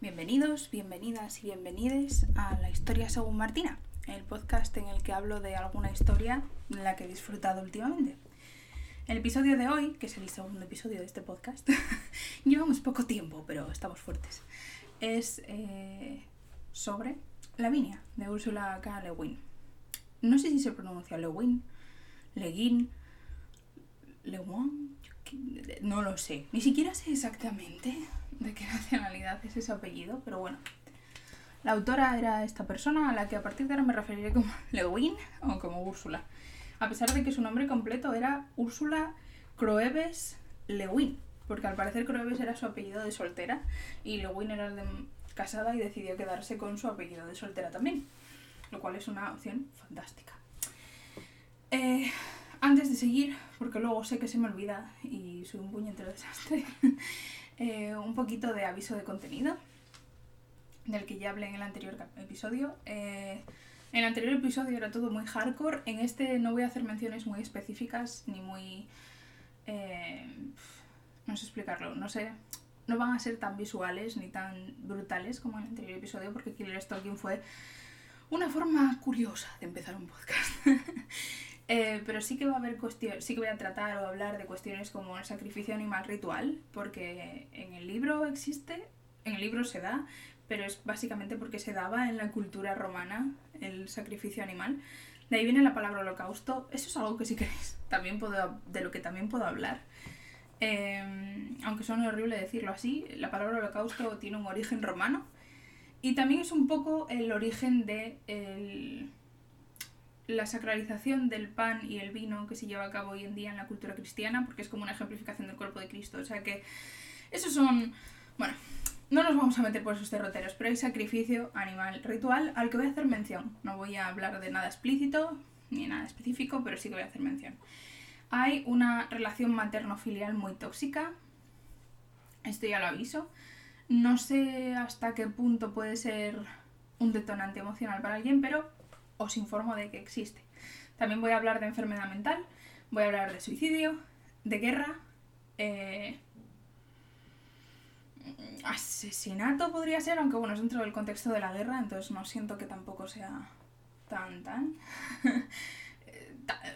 Bienvenidos, bienvenidas y bienvenides a La Historia según Martina, el podcast en el que hablo de alguna historia en la que he disfrutado últimamente. El episodio de hoy, que es el segundo episodio de este podcast, llevamos poco tiempo, pero estamos fuertes, es eh, sobre Lavinia, de Ursula K. Le Guin. No sé si se pronuncia Le Guin, Le Guin, Le no lo sé. Ni siquiera sé exactamente de qué nacionalidad es ese apellido, pero bueno. La autora era esta persona a la que a partir de ahora me referiré como Lewin o como Úrsula. A pesar de que su nombre completo era Úrsula Croeves Lewin, porque al parecer Croeves era su apellido de soltera y Lewin era de casada y decidió quedarse con su apellido de soltera también, lo cual es una opción fantástica. Eh, antes de seguir, porque luego sé que se me olvida y soy un puñetero desastre, eh, un poquito de aviso de contenido, del que ya hablé en el anterior episodio. Eh, en el anterior episodio era todo muy hardcore, en este no voy a hacer menciones muy específicas ni muy... Eh, no sé explicarlo, no sé, no van a ser tan visuales ni tan brutales como en el anterior episodio porque Killer Stalking fue una forma curiosa de empezar un podcast. Eh, pero sí que va a haber cuestiones, sí que voy a tratar o hablar de cuestiones como el sacrificio animal ritual, porque en el libro existe, en el libro se da, pero es básicamente porque se daba en la cultura romana el sacrificio animal. De ahí viene la palabra holocausto. Eso es algo que si queréis, también puedo, de lo que también puedo hablar. Eh, aunque suene horrible decirlo así, la palabra holocausto tiene un origen romano y también es un poco el origen de la sacralización del pan y el vino que se lleva a cabo hoy en día en la cultura cristiana, porque es como una ejemplificación del cuerpo de Cristo. O sea que esos son, bueno, no nos vamos a meter por esos derroteros, pero hay sacrificio animal ritual al que voy a hacer mención. No voy a hablar de nada explícito ni nada específico, pero sí que voy a hacer mención. Hay una relación materno-filial muy tóxica, esto ya lo aviso. No sé hasta qué punto puede ser un detonante emocional para alguien, pero os informo de que existe. También voy a hablar de enfermedad mental, voy a hablar de suicidio, de guerra, eh, asesinato podría ser, aunque bueno, es dentro del contexto de la guerra, entonces no siento que tampoco sea tan tan...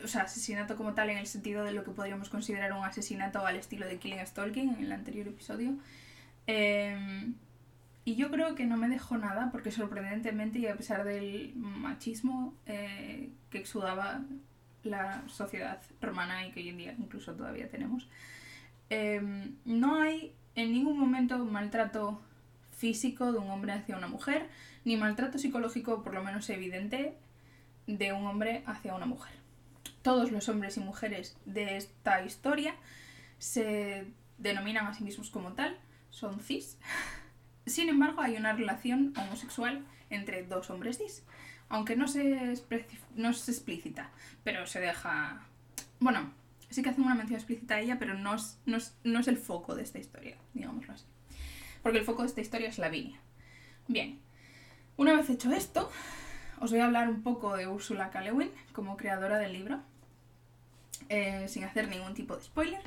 o sea, asesinato como tal en el sentido de lo que podríamos considerar un asesinato al estilo de Killing Stalking en el anterior episodio. Eh, y yo creo que no me dejó nada, porque sorprendentemente, y a pesar del machismo eh, que exudaba la sociedad romana y que hoy en día incluso todavía tenemos, em, no hay en ningún momento maltrato físico de un hombre hacia una mujer, ni maltrato psicológico, por lo menos evidente, de un hombre hacia una mujer. Todos los hombres y mujeres de esta historia se denominan a sí mismos como tal, son cis. Sin embargo, hay una relación homosexual entre dos hombres cis, aunque no se, no se explícita, pero se deja... Bueno, sí que hacen una mención explícita a ella, pero no es, no, es, el foco de esta historia, digámoslo así. Porque el foco de esta historia es Lavinia. Bien, una vez hecho esto, os voy a hablar un poco de Ursula K. como creadora del libro, eh, sin hacer ningún tipo de spoiler.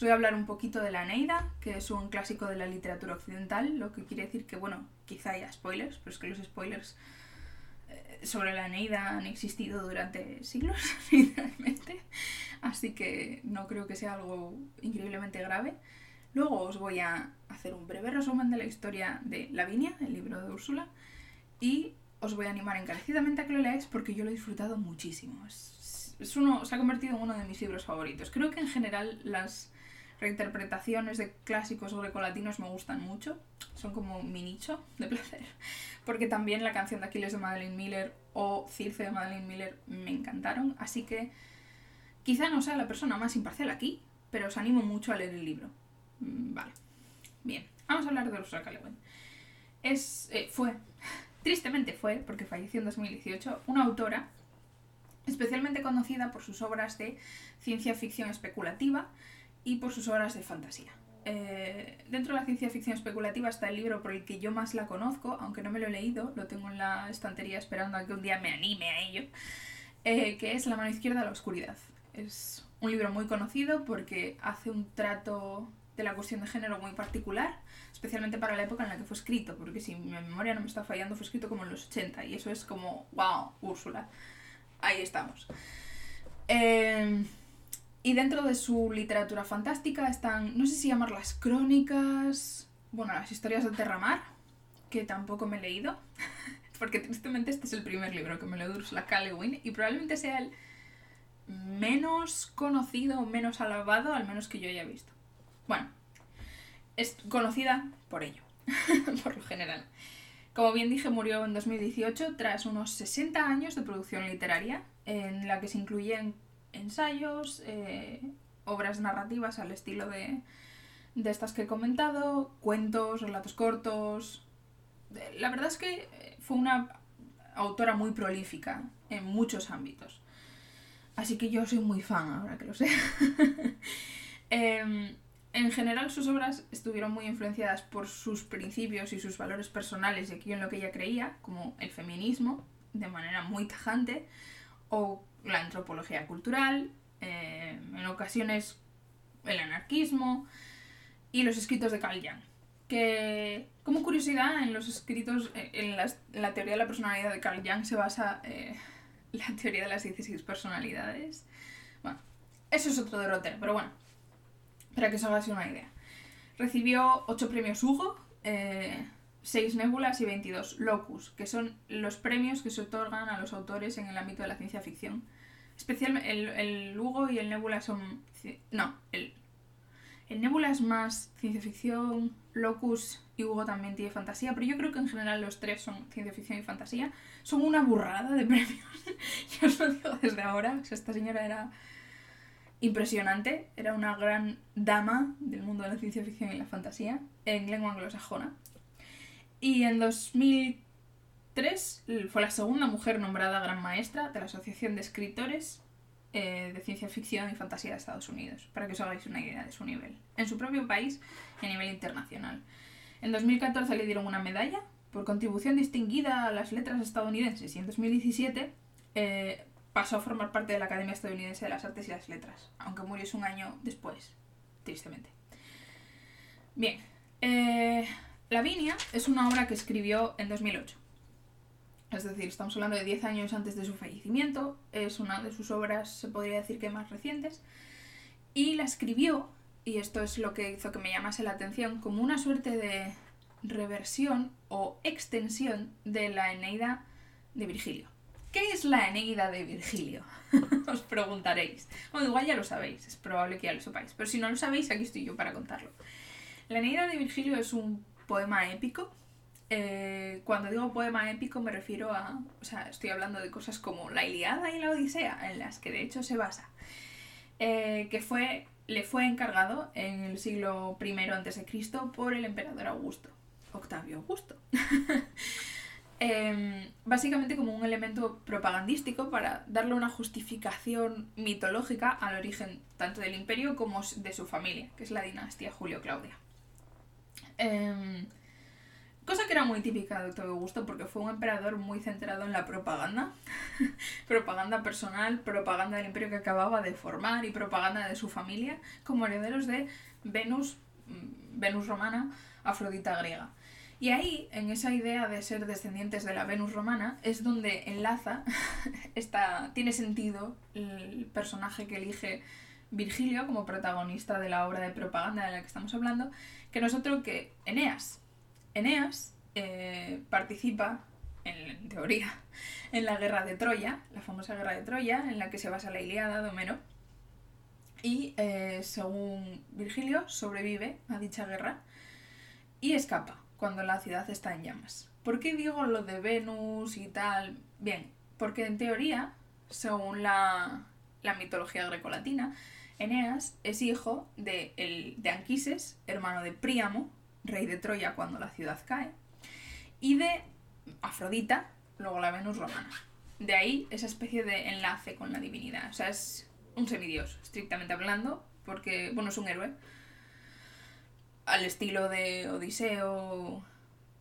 Voy a hablar un poquito de la Neida, que es un clásico de la literatura occidental, lo que quiere decir que, bueno, quizá haya spoilers, pero es que los spoilers eh, sobre la Neida han existido durante siglos, literalmente, así que no creo que sea algo increíblemente grave. Luego os voy a hacer un breve resumen de la historia de Lavinia, el libro de Úrsula, y os voy a animar encarecidamente a que lo leáis porque yo lo he disfrutado muchísimo. Es uno, se ha convertido en uno de mis libros favoritos. Creo que en general las reinterpretaciones de clásicos grecolatinos me gustan mucho. Son como mi nicho de placer. Porque también la canción de Aquiles de Madeleine Miller o Circe de Madeleine Miller me encantaron. Así que quizá no sea la persona más imparcial aquí, pero os animo mucho a leer el libro. Mm, vale. Bien, vamos a hablar de Ursula K. Es, eh, fue, tristemente fue, porque falleció en 2018, una autora especialmente conocida por sus obras de ciencia ficción especulativa, y por sus obras de fantasía. Eh, dentro de la ciencia ficción especulativa está el libro por el que yo más la conozco, aunque no me lo he leído, lo tengo en la estantería esperando a que un día me anime a ello, eh, que es La mano izquierda a la oscuridad. Es un libro muy conocido porque hace un trato de la cuestión de género muy particular, especialmente para la época en la que fue escrito, porque si mi memoria no me está fallando, fue escrito como en los 80 y eso es como, wow, Úrsula, ahí estamos. Eh, y dentro de su literatura fantástica están, no sé si llamar las crónicas, bueno, las historias de Terramar, que tampoco me he leído, porque tristemente este es el primer libro que me leo de Ursula K. y probablemente sea el menos conocido menos alabado, al menos que yo haya visto. Bueno, es conocida por ello, por lo general. Como bien dije, murió en 2018 tras unos 60 años de producción literaria, en la que se incluyen ensayos, eh, obras narrativas al estilo de, de estas que he comentado, cuentos, relatos cortos. La verdad es que eh, fue una autora muy prolífica en muchos ámbitos. Así que yo soy muy fan, ahora que lo sé. Em, en general sus obras estuvieron muy influenciadas por sus principios y sus valores personales y aquello en lo que ella creía, como el feminismo, de manera muy tajante, o la antropología cultural, em, en ocasiones el anarquismo y los escritos de Carl Jung. Que, como curiosidad, en los escritos, en, la teoría de la personalidad de Carl Jung se basa eh, la teoría de las 16 personalidades. Bueno, eso es otro derrote, pero bueno, para que os hagáis una idea. Recibió 8 premios Hugo, 6 eh, Nébulas y 22 Locus, que son los premios que se otorgan a los autores en el ámbito de la ciencia ficción. Especialmente el, el Hugo y el Nebula son... No, el, el Nebula es más ciencia ficción, Locus y Hugo también tiene fantasía, pero yo creo que en general los tres son ciencia ficción y fantasía. Son una burrada de premios. yo os lo digo desde ahora. esta señora era impresionante, era una gran dama del mundo de la ciencia ficción y la fantasía en lengua anglosajona. Y en 2003 fue la segunda mujer nombrada gran maestra de la Asociación de Escritores eh, de Ciencia Ficción y Fantasía de Estados Unidos, para que os hagáis una idea de su nivel, en su propio país y a nivel internacional. En 2014 le dieron una medalla por contribución distinguida a las letras estadounidenses y en 2017 eh, pasó a formar parte de la Academia Estadounidense de las Artes y las Letras, aunque murió un año después, tristemente. Bien, eh, Lavinia es una obra que escribió en 2008. Es decir, estamos hablando de 10 años antes de su fallecimiento, es una de sus obras, se podría decir que más recientes, y la escribió, y esto es lo que hizo que me llamase la atención, como una suerte de reversión o extensión de la Eneida de Virgilio. ¿Qué es la Eneida de Virgilio? Os preguntaréis. Bueno, igual ya lo sabéis, es probable que ya lo sepáis, pero si no lo sabéis, aquí estoy yo para contarlo. La Eneida de Virgilio es un poema épico eh, cuando digo poema épico me refiero a, o sea, estoy hablando de cosas como la Iliada y la Odisea, en las que de hecho se basa, eh, que fue, le fue encargado en el siglo I a.C. por el emperador Augusto, Octavio Augusto. Em, básicamente como un elemento propagandístico para darle una justificación mitológica al origen tanto del imperio como de su familia, que es la dinastía Julio-Claudia. Em, Cosa que era muy típica de Octavio Augusto porque fue un emperador muy centrado en la propaganda. propaganda personal, propaganda del imperio que acababa de formar y propaganda de su familia como herederos de Venus, mm, Venus romana, Afrodita griega. Y ahí, en esa idea de ser descendientes de la Venus romana, es donde enlaza, esta, tiene sentido el personaje que elige Virgilio como protagonista de la obra de propaganda de la que estamos hablando, que no es otro que Eneas, Eneas eh, participa, en, teoría, en la guerra de Troya, la famosa guerra de Troya, en la que se basa la Iliada de Homero. Y eh, según Virgilio, sobrevive a dicha guerra y escapa cuando la ciudad está en llamas. ¿Por qué digo lo de Venus y tal? Bien, porque en teoría, según la, la mitología grecolatina, Eneas es hijo de, Anquises, hermano de Príamo, rey de Troya cuando la ciudad cae, y de Afrodita, luego la Venus romana. De ahí esa especie de enlace con la divinidad. O sea, es un semidios, estrictamente hablando, porque, bueno, es un héroe. Al estilo de Odiseo.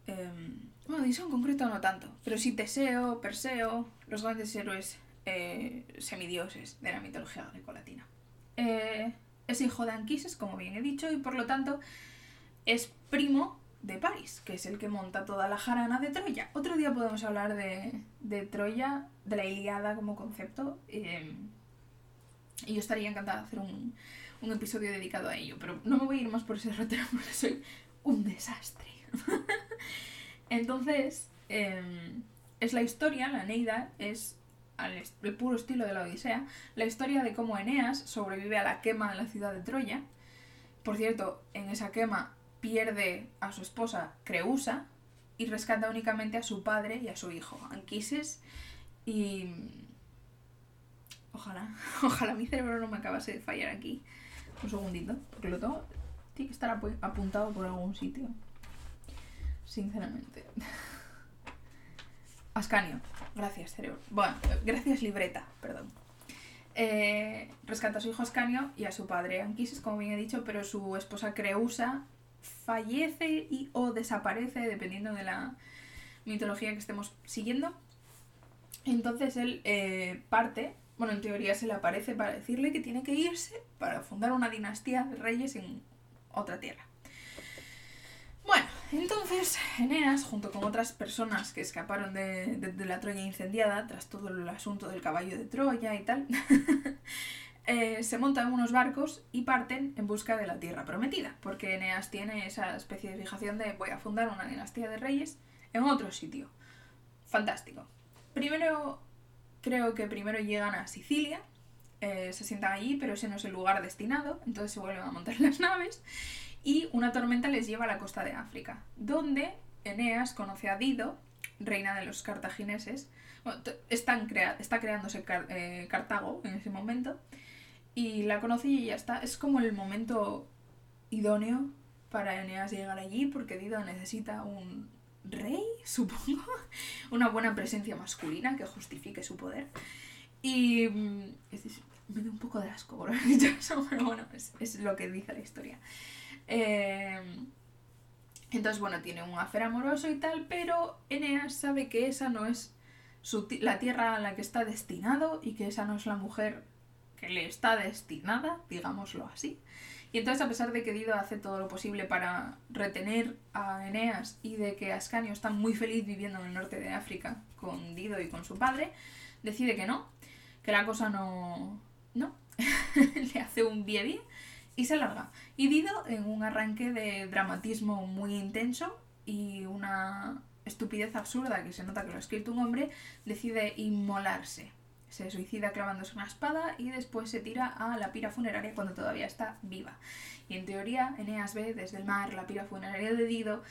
Em, bueno, Odiseo en concreto no tanto, pero sí Teseo, Perseo, los grandes héroes eh, semidioses de la mitología grecolatina. Eh, Es hijo de Anquises, como bien he dicho, y por lo tanto es primo de París, que es el que monta toda la jarana de Troya. Otro día podemos hablar de, de Troya, de la Iliada como concepto. Eh, y yo estaría encantada de hacer un, un, episodio dedicado a ello, pero no me voy a ir más por ese rotero porque soy un desastre. Entonces, eh, es la historia, la Neida, es al puro estilo de la Odisea, la historia de cómo Eneas sobrevive a la quema de la ciudad de Troya. Por cierto, en esa quema pierde a su esposa Creusa y rescata únicamente a su padre y a su hijo, Anquises. Y. Ojalá, ojalá mi cerebro no me acabase de fallar aquí. Un segundito, porque lo tengo. Tiene que estar apuntado por algún sitio. Sinceramente. Ascanio. Gracias, cerebro. Bueno, gracias, libreta, perdón. Eh, rescata a su hijo Ascanio y a su padre Anquises, como bien he dicho, pero su esposa Creusa fallece y o desaparece, dependiendo de la mitología que estemos siguiendo. Entonces él eh, parte, bueno, en teoría se le aparece para decirle que tiene que irse para fundar una dinastía de reyes en otra tierra. Entonces Eneas, junto con otras personas que escaparon de, de la Troya incendiada, tras todo el asunto del caballo de Troya y tal, Eh, se montan unos barcos y parten en busca de la tierra prometida, porque Eneas tiene esa especie de fijación de voy a fundar una dinastía de reyes en otro sitio. Fantástico. Primero, creo que primero llegan a Sicilia, eh, se sientan allí, pero ese no es el lugar destinado, entonces se vuelven a montar las naves y una tormenta les lleva a la costa de África, donde Eneas conoce a Dido, reina de los cartagineses. está creándose eh, Cartago en ese momento y la conocí y ya está. Es como el momento idóneo para Eneas llegar allí porque Dido necesita un rey, supongo, una buena presencia masculina que justifique su poder. Y mm, me da un poco de asco por eso, pero bueno, es, lo que dice la historia. Eh, entonces, bueno, tiene un afer amoroso y tal, pero Eneas sabe que esa no es la tierra a la que está destinado y que esa no es la mujer que le está destinada, digámoslo así. Y entonces, a pesar de que Dido hace todo lo posible para retener a Eneas y de que Ascanio está muy feliz viviendo en el norte de África con Dido y con su padre, decide que no, que la cosa no. no. le hace un bien y se larga. Y Dido, en un arranque de dramatismo muy intenso y una estupidez absurda que se nota que lo ha escrito un hombre, decide inmolarse se suicida clavándose una espada y después se tira a la pira funeraria cuando todavía está viva. Y en teoría Eneas ve desde el mar la pira funeraria de Dido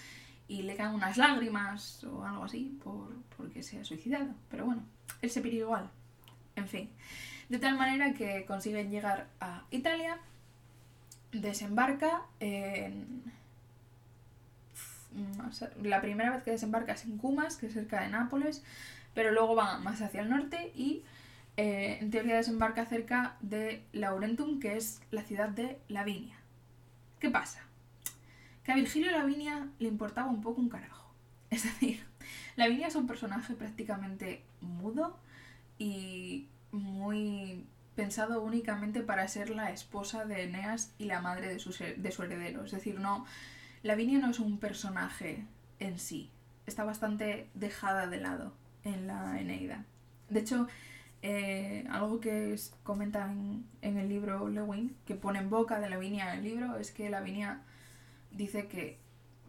y le caen unas lágrimas o algo así por, porque se ha suicidado. Pero bueno, él se pira igual. En fin. De tal manera que consiguen llegar a Italia, desembarca en... La primera vez que desembarca es en Cumas, que es cerca de Nápoles, pero luego va más hacia el norte y eh, en teoría desembarca cerca de Laurentum, que es la ciudad de Lavinia. ¿Qué pasa? Que a Virgilio Lavinia le importaba un poco un carajo. Es decir, Lavinia es un personaje prácticamente mudo y muy pensado únicamente para ser la esposa de Eneas y la madre de su, de su heredero. Es decir, no, Lavinia no es un personaje en sí. Está bastante dejada de lado en la Eneida. De hecho, eh, algo que comenta en, el libro Lewin, que pone en boca de Lavinia en el libro, es que Lavinia dice que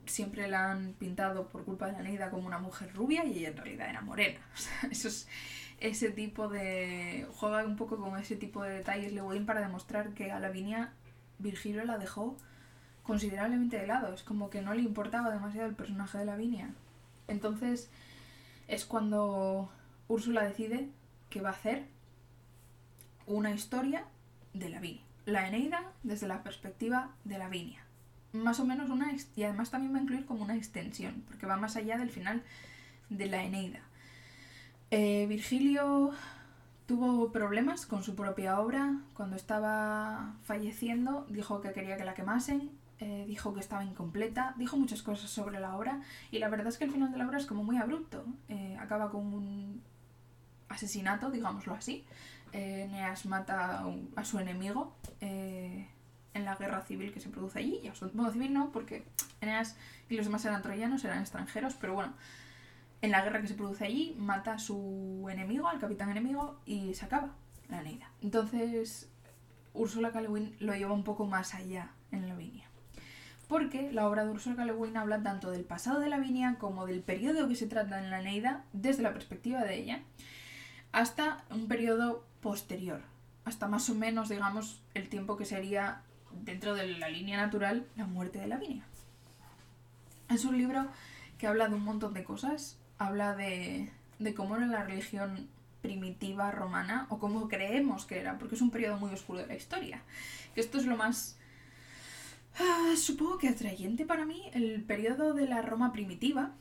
siempre la han pintado por culpa de la Neida como una mujer rubia y ella en realidad era morena. eso es ese tipo de. juega un poco con ese tipo de detalles Lewin para demostrar que a Lavinia Virgilio la dejó considerablemente de lado. Es como que no le importaba demasiado el personaje de Lavinia. Entonces es cuando Úrsula decide que va a hacer una historia de Lavinia. La Eneida desde la perspectiva de Lavinia. Más o menos una... Y además también va a incluir como una extensión, porque va más allá del final de la Eneida. Eh, Virgilio tuvo problemas con su propia obra. Cuando estaba falleciendo dijo que quería que la quemasen, eh, dijo que estaba incompleta, dijo muchas cosas sobre la obra y la verdad es que el final de la obra es como muy abrupto. Eh, acaba con un asesinato, digámoslo así. Neas mata a su enemigo, en la guerra civil que se produce allí. Y bueno, civil no, porque Eneas y los demás eran troyanos, eran extranjeros, pero bueno, en la guerra que se produce allí mata a su enemigo, al capitán enemigo, y se acaba la Neida. Entonces, Úrsula K. lo lleva un poco más allá en Lavinia. Porque la obra de Úrsula K. habla tanto del pasado de Lavinia como del periodo que se trata en la Neida desde la perspectiva de ella, hasta un periodo posterior, hasta más o menos, digamos, el tiempo que sería dentro de la línea natural la muerte de Lavinia. Es un libro que habla de un montón de cosas, habla de, de cómo era la religión primitiva romana o cómo creemos que era, porque es un periodo muy oscuro de la historia. Que esto es lo más, ah, supongo que atrayente para mí, el periodo de la Roma primitiva,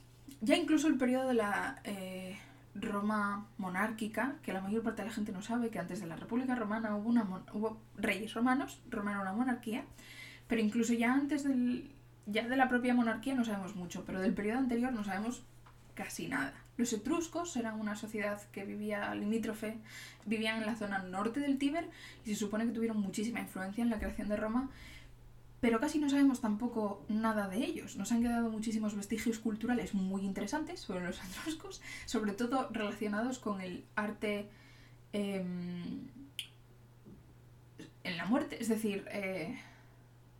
ya incluso el periodo de la eh, Roma monárquica, que la mayor parte de la gente no sabe que antes de la República Romana hubo, una hubo reyes romanos, Roma era una monarquía, pero incluso ya antes del, ya de la propia monarquía no sabemos mucho, pero del periodo anterior no sabemos casi nada. Los etruscos eran una sociedad que vivía limítrofe, vivían en la zona norte del Tíber y se supone que tuvieron muchísima influencia en la creación de Roma, pero casi no sabemos tampoco nada de ellos. Nos han quedado muchísimos vestigios culturales muy interesantes sobre los etruscos, sobre todo relacionados con el arte em, en la muerte, es decir, eh,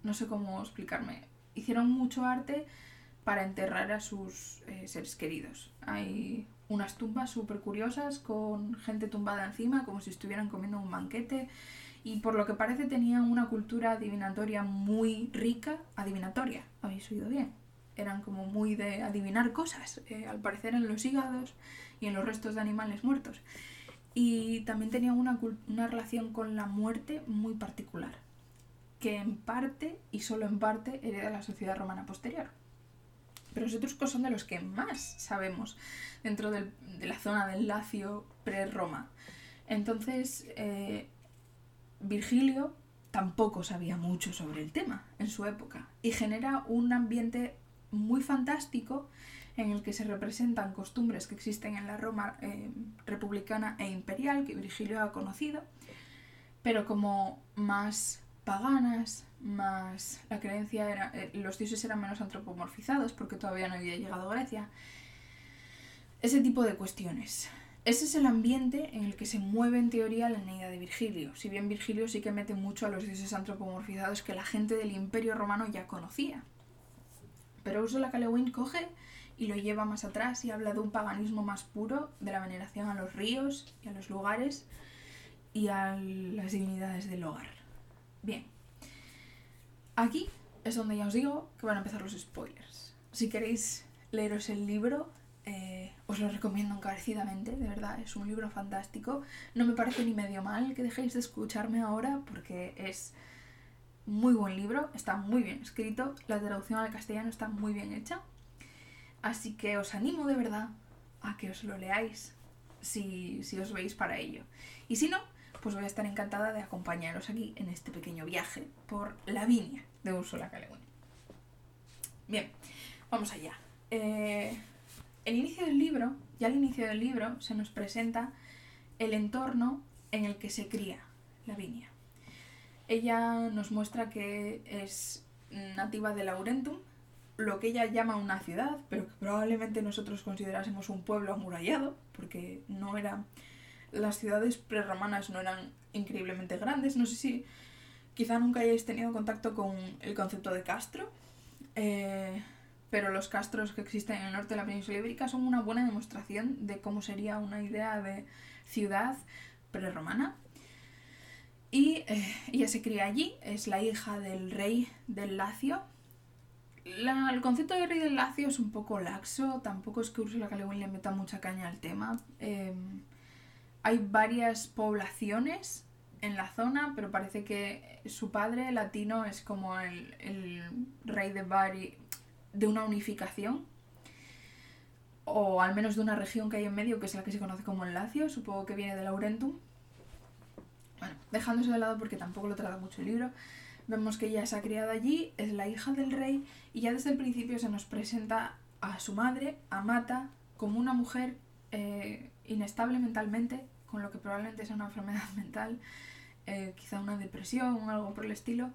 no sé cómo explicarme. Hicieron mucho arte para enterrar a sus eh, seres queridos. Hay unas tumbas súper curiosas con gente tumbada encima, como si estuvieran comiendo un banquete. Y por lo que parece tenían una cultura adivinatoria muy rica. Adivinatoria, habéis oído bien. Eran como muy de adivinar cosas, eh, al parecer en los hígados y en los restos de animales muertos. Y también tenían una, una relación con la muerte muy particular, que en parte y solo en parte hereda la sociedad romana posterior pero los etruscos son de los que más sabemos dentro de la zona del Lacio pre-Roma. Entonces, eh, Virgilio tampoco sabía mucho sobre el tema en su época y genera un ambiente muy fantástico en el que se representan costumbres que existen en la Roma eh, republicana e imperial que Virgilio ha conocido, pero como más paganas, más la creencia era, eh, los dioses eran menos antropomorfizados porque todavía no había llegado Grecia. Ese tipo de cuestiones. Ese es el ambiente en el que se mueve en teoría la Eneida de Virgilio. Si bien Virgilio sí que mete mucho a los dioses antropomorfizados que la gente del Imperio Romano ya conocía. Pero Ursula K. coge y lo lleva más atrás y habla de un paganismo más puro, de la veneración a los ríos y a los lugares y a las divinidades del hogar. Bien, Aquí es donde ya os digo que van a empezar los spoilers. Si queréis leeros el libro, eh, os lo recomiendo encarecidamente, de verdad, es un libro fantástico. No me parece ni medio mal que dejéis de escucharme ahora porque es muy buen libro, está muy bien escrito, la traducción al castellano está muy bien hecha. Así que os animo de verdad a que os lo leáis si, si os veis para ello. Y si no, pues voy a estar encantada de acompañaros aquí en este pequeño viaje por la viña de Úrsula K. Bien, vamos allá. Eh, el inicio del libro, ya al inicio del libro, se nos presenta el entorno en el que se cría la viña. Ella nos muestra que es nativa de Laurentum, lo que ella llama una ciudad, pero que probablemente nosotros considerásemos un pueblo amurallado, porque no era las ciudades prerromanas no eran increíblemente grandes. No sé si quizá nunca hayáis tenido contacto con el concepto de castro, eh, pero los castros que existen en el norte de la península ibérica son una buena demostración de cómo sería una idea de ciudad prerromana. Y eh, ella se cría allí, es la hija del rey del Lacio. el concepto de rey del Lacio es un poco laxo, tampoco es que Ursula K. le meta mucha caña al tema. Eh, hay varias poblaciones en la zona, pero parece que su padre latino es como el, rey de Bari de una unificación, o al menos de una región que hay en medio, que es la que se conoce como el Lacio, supongo que viene de Laurentum. Bueno, dejándose de lado porque tampoco lo trata mucho el libro, vemos que ella se ha criado allí, es la hija del rey, y ya desde el principio se nos presenta a su madre, Amata, como una mujer eh, inestable mentalmente, con lo que probablemente sea una enfermedad mental, eh, quizá una depresión o algo por el estilo,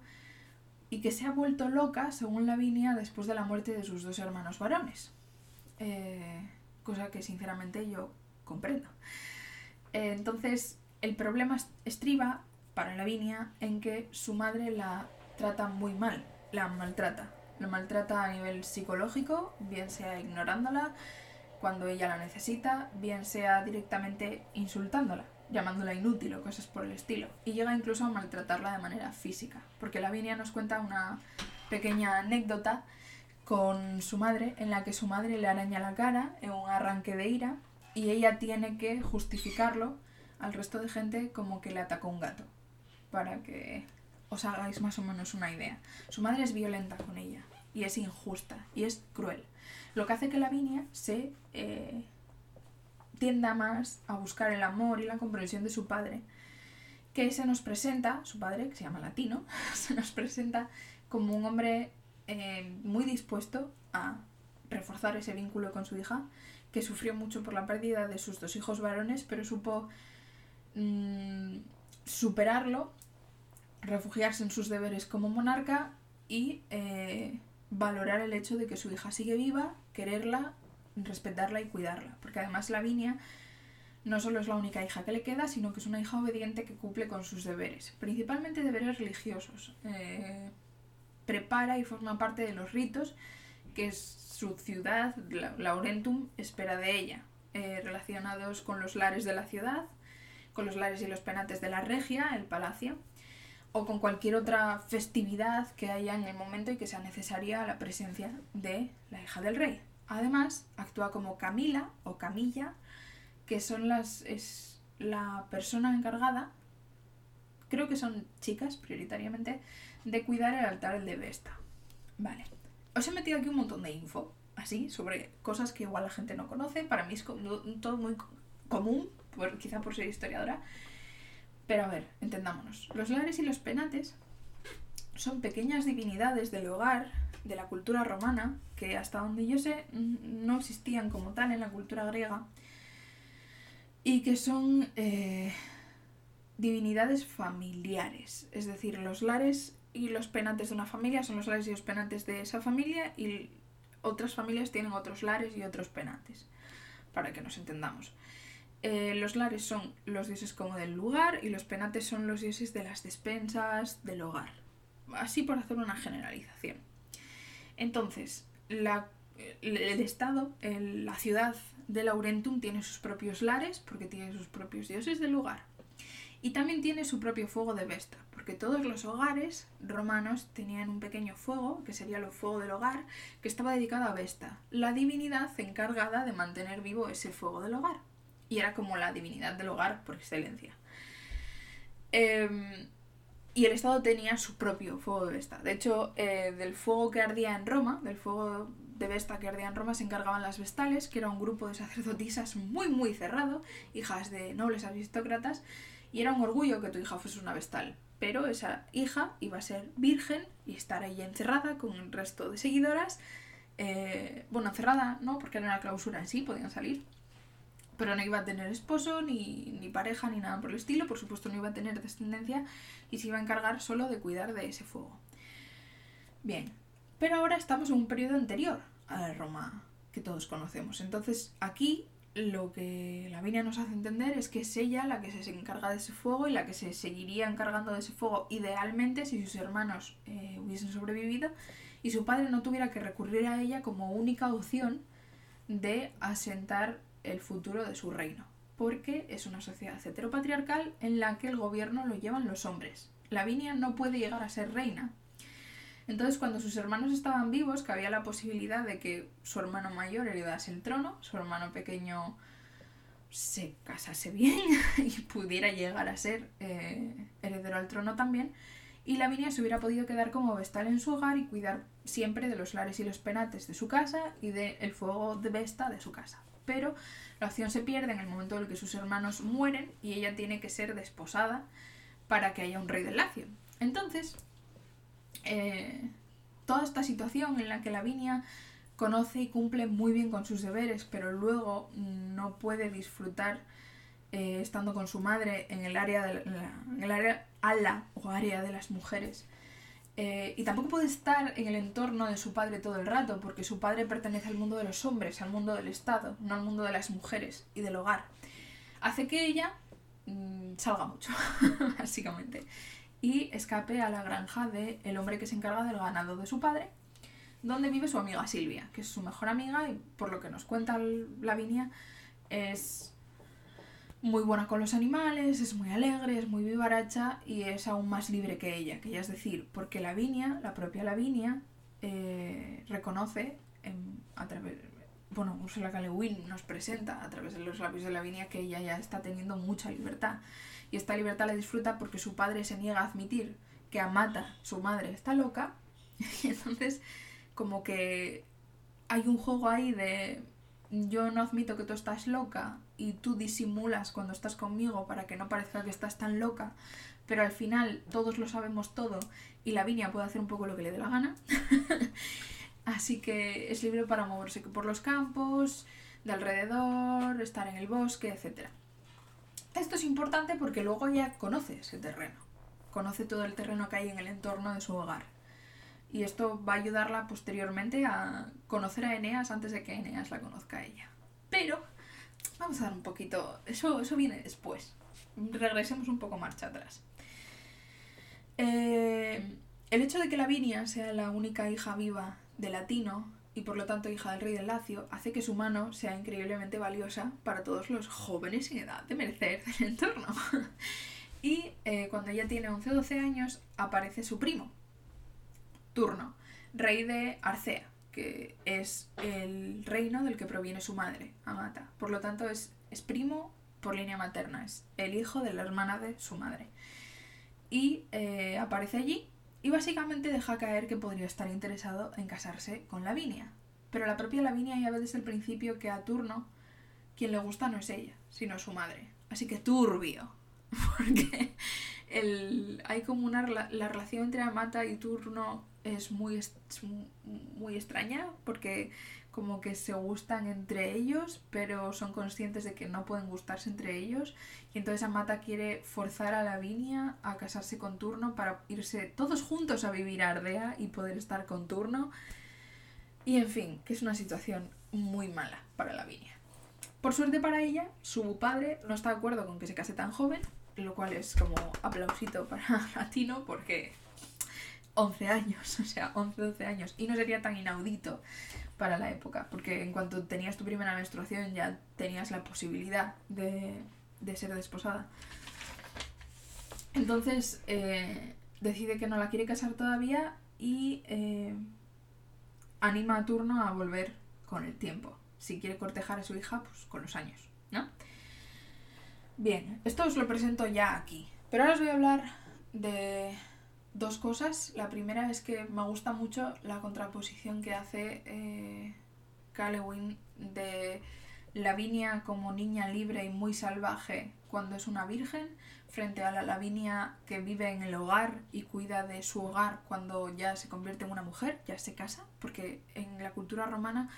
y que se ha vuelto loca, según Lavinia, después de la muerte de sus dos hermanos varones. Eh, cosa que sinceramente yo comprendo. Eh, entonces, el problema estriba para Lavinia en que su madre la trata muy mal, la maltrata. La maltrata a nivel psicológico, bien sea ignorándola cuando ella la necesita, bien sea directamente insultándola, llamándola inútil o cosas por el estilo. Y llega incluso a maltratarla de manera física, porque Lavinia nos cuenta una pequeña anécdota con su madre, en la que su madre le araña la cara en un arranque de ira y ella tiene que justificarlo al resto de gente como que le atacó un gato, para que os hagáis más o menos una idea. Su madre es violenta con ella y es injusta y es cruel, lo que hace que Lavinia se eh, tienda más a buscar el amor y la comprensión de su padre, que se nos presenta, su padre, que se llama Latino, se nos presenta como un hombre eh, muy dispuesto a reforzar ese vínculo con su hija, que sufrió mucho por la pérdida de sus dos hijos varones, pero supo mm, superarlo, refugiarse en sus deberes como monarca y eh, valorar el hecho de que su hija sigue viva, quererla, respetarla y cuidarla. Porque además Lavinia no solo es la única hija que le queda, sino que es una hija obediente que cumple con sus deberes, principalmente deberes religiosos. Eh, prepara y forma parte de los ritos que su ciudad, Laurentum, espera de ella, eh, relacionados con los lares de la ciudad, con los lares y los penates de la regia, el palacio, o con cualquier otra festividad que haya en el momento y que sea necesaria la presencia de la hija del rey. Además, actúa como Camila o Camilla, que son las es la persona encargada, creo que son chicas prioritariamente, de cuidar el altar de Vesta. Vale. Os he metido aquí un montón de info, así, sobre cosas que igual la gente no conoce. Para mí es todo muy común, quizá por ser historiadora. Pero a ver, entendámonos. Los lares y los penates son pequeñas divinidades del hogar de la cultura romana, que hasta donde yo sé no existían como tal en la cultura griega, y que son eh, divinidades familiares. Es decir, los lares y los penates de una familia son los lares y los penates de esa familia y otras familias tienen otros lares y otros penates, para que nos entendamos. Eh, los lares son los dioses como del lugar y los penates son los dioses de las despensas del hogar. Así por hacer una generalización. Entonces, el Estado, la ciudad de Laurentum tiene sus propios lares porque tiene sus propios dioses del lugar. Y también tiene su propio fuego de Vesta, porque todos los hogares romanos tenían un pequeño fuego, que sería el fuego del hogar, que estaba dedicado a Vesta, la divinidad encargada de mantener vivo ese fuego del hogar. Y era como la divinidad del hogar por excelencia. Em, y el Estado tenía su propio fuego de Vesta. De hecho, eh, del fuego que ardía en Roma, del fuego de Vesta que ardía en Roma, se encargaban las Vestales, que era un grupo de sacerdotisas muy, muy cerrado, hijas de nobles aristócratas, y era un orgullo que tu hija fuese una vestal. Pero esa hija iba a ser virgen y estar ahí encerrada con el resto de seguidoras. Eh, bueno, encerrada no, porque era una clausura en sí, podían salir. Pero no iba a tener esposo, ni, ni pareja, ni nada por el estilo. Por supuesto, no iba a tener descendencia y se iba a encargar solo de cuidar de ese fuego. Bien, pero ahora estamos en un periodo anterior a la Roma que todos conocemos. Entonces, aquí lo que Lavinia nos hace entender es que es ella la que se encarga de ese fuego y la que se seguiría encargando de ese fuego idealmente si sus hermanos eh, hubiesen sobrevivido y su padre no tuviera que recurrir a ella como única opción de asentar el futuro de su reino, porque es una sociedad heteropatriarcal en la que el gobierno lo llevan los hombres. Lavinia no puede llegar a ser reina entonces, cuando sus hermanos estaban vivos, que había la posibilidad de que su hermano mayor heredase el trono, su hermano pequeño se casase bien y pudiera llegar a ser eh, heredero al trono también, y Lavinia se hubiera podido quedar como vestal en su hogar y cuidar siempre de los lares y los penates de su casa y del fuego de Vesta de su casa. Pero la opción se pierde en el momento en el que sus hermanos mueren y ella tiene que ser desposada para que haya un rey del Lacio. Entonces, eh, toda esta situación en la que Lavinia conoce y cumple muy bien con sus deberes, pero luego no puede disfrutar eh, estando con su madre en el área, de en el área ala o área de las mujeres, Eh, y tampoco puede estar en el entorno de su padre todo el rato, porque su padre pertenece al mundo de los hombres, al mundo del Estado, no al mundo de las mujeres y del hogar. Hace que ella mm, salga mucho, básicamente, y escape a la granja del el hombre que se encarga del ganado de su padre, donde vive su amiga Silvia, que es su mejor amiga y por lo que nos cuenta Lavinia es muy buena con los animales, es muy alegre, es muy vivaracha y es aún más libre que ella, que ella es decir, porque Lavinia, la propia Lavinia, eh, reconoce a través, bueno, Ursula K. nos presenta a través de los labios de Lavinia que ella ya está teniendo mucha libertad y esta libertad la disfruta porque su padre se niega a admitir que Amata, su madre, está loca y entonces como que hay un juego ahí de yo no admito que tú estás loca y tú disimulas cuando estás conmigo para que no parezca que estás tan loca, pero al final todos lo sabemos todo y la viña puede hacer un poco lo que le dé la gana. Así que es libre para moverse por los campos, de alrededor, estar en el bosque, etc. Esto es importante porque luego ya conoce ese terreno, conoce todo el terreno que hay en el entorno de su hogar. Y esto va a ayudarla posteriormente a conocer a Eneas antes de que Eneas la conozca a ella. Pero Vamos a dar un poquito. Eso, eso viene después. Regresemos un poco marcha atrás. Eh, el hecho de que Lavinia sea la única hija viva de Latino y por lo tanto hija del rey del Lacio hace que su mano sea increíblemente valiosa para todos los jóvenes sin edad de merecer del entorno. y eh, cuando ella tiene 11 o 12 años aparece su primo, Turno, rey de Arcea que es el reino del que proviene su madre, Amata. Por lo tanto, es, es primo por línea materna, es el hijo de la hermana de su madre. Y eh, aparece allí y básicamente deja caer que podría estar interesado en casarse con Lavinia. Pero la propia Lavinia ya ve desde el principio que a Turno quien le gusta no es ella, sino su madre. Así que turbio. Porque el, hay como una la relación entre Amata y Turno es muy, muy extraña porque como que se gustan entre ellos, pero son conscientes de que no pueden gustarse entre ellos. Y entonces Amata quiere forzar a Lavinia a casarse con Turno para irse todos juntos a vivir a Ardea y poder estar con Turno. Y en fin, que es una situación muy mala para Lavinia. Por suerte para ella, su padre no está de acuerdo con que se case tan joven, lo cual es como aplausito para Latino porque 11 años, o sea, 11, 12 años. Y no sería tan inaudito para la época, porque en cuanto tenías tu primera menstruación ya tenías la posibilidad de, ser desposada. Entonces eh, decide que no la quiere casar todavía y eh, anima a Turno a volver con el tiempo. Si quiere cortejar a su hija, pues con los años, ¿no? Bien, esto os lo presento ya aquí. Pero ahora os voy a hablar de dos cosas. La primera es que me gusta mucho la contraposición que hace eh, Calewin de Lavinia como niña libre y muy salvaje cuando es una virgen, frente a la Lavinia que vive en el hogar y cuida de su hogar cuando ya se convierte en una mujer, ya se casa, porque en la cultura romana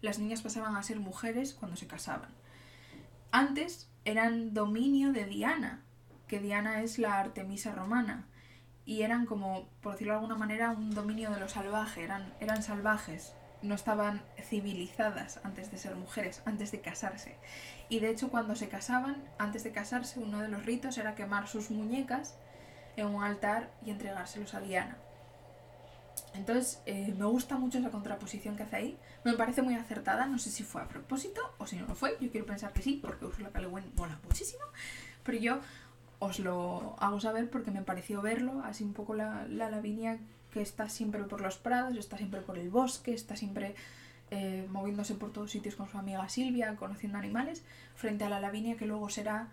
las niñas pasaban a ser mujeres cuando se casaban. Antes eran dominio de Diana, que Diana es la Artemisa romana, y eran como, por decirlo de alguna manera, un dominio de lo salvaje, eran, eran salvajes, no estaban civilizadas antes de ser mujeres, antes de casarse. Y de hecho cuando se casaban, antes de casarse, uno de los ritos era quemar sus muñecas en un altar y entregárselos a Diana. Entonces eh, me gusta mucho esa contraposición que hace ahí, me parece muy acertada, no sé si fue a propósito o si no lo fue, yo quiero pensar que sí, porque Ursula. Le mola muchísimo, pero yo os lo hago saber porque me pareció verlo, así un poco la, la Lavinia que está siempre por los prados, está siempre por el bosque, está siempre eh, moviéndose por todos sitios con su amiga Silvia, conociendo animales, frente a la Lavinia que luego será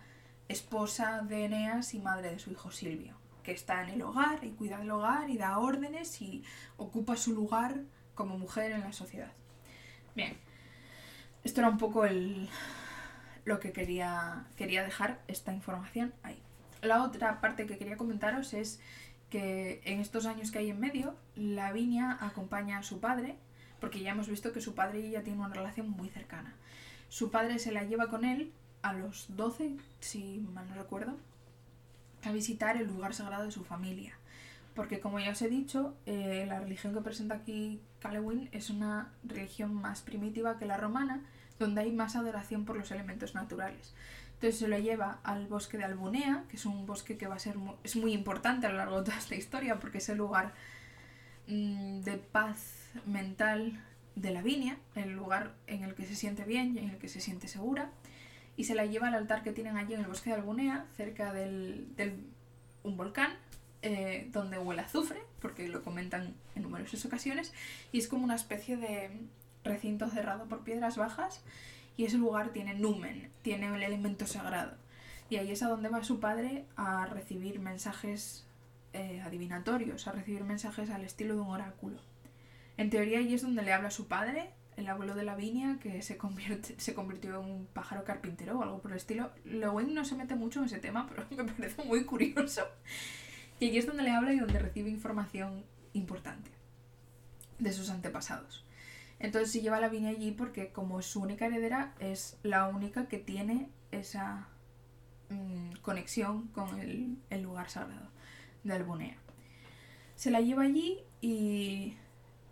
esposa de Eneas y madre de su hijo Silvio, que está en el hogar y cuida del hogar y da órdenes y ocupa su lugar como mujer en la sociedad. Bien, esto era un poco el, lo que quería, quería dejar esta información ahí. La otra parte que quería comentaros es que en estos años que hay en medio, Lavinia acompaña a su padre, porque ya hemos visto que su padre y ella tienen una relación muy cercana. Su padre se la lleva con él a los 12, si mal no recuerdo, a visitar el lugar sagrado de su familia, porque como ya os he dicho, eh, la religión que presenta aquí Calewin es una religión más primitiva que la romana, donde hay más adoración por los elementos naturales. Entonces se lo lleva al bosque de Albunea, que es un bosque que va a ser muy, es muy importante a lo largo de toda esta historia, porque es el lugar mm, de paz mental de Lavinia, el lugar en el que se siente bien y en el que se siente segura, y se la lleva al altar que tienen allí en el bosque de Albunea, cerca del, un volcán, eh, donde huele azufre, porque lo comentan en numerosas ocasiones, y es como una especie de recinto cerrado por piedras bajas, y ese lugar tiene numen, tiene el elemento sagrado. Y ahí es a donde va su padre a recibir mensajes eh, adivinatorios, a recibir mensajes al estilo de un oráculo. En teoría allí es donde le habla su padre, el abuelo de Lavinia, que se, convierte, se convirtió en un pájaro carpintero o algo por el estilo. Lowen no se mete mucho en ese tema, pero me parece muy curioso. Y allí es donde le habla y donde recibe información importante de sus antepasados. Entonces se lleva a Lavinia allí porque como su única heredera es la única que tiene esa mm, conexión con el, el, lugar sagrado de Albunea. Se la lleva allí y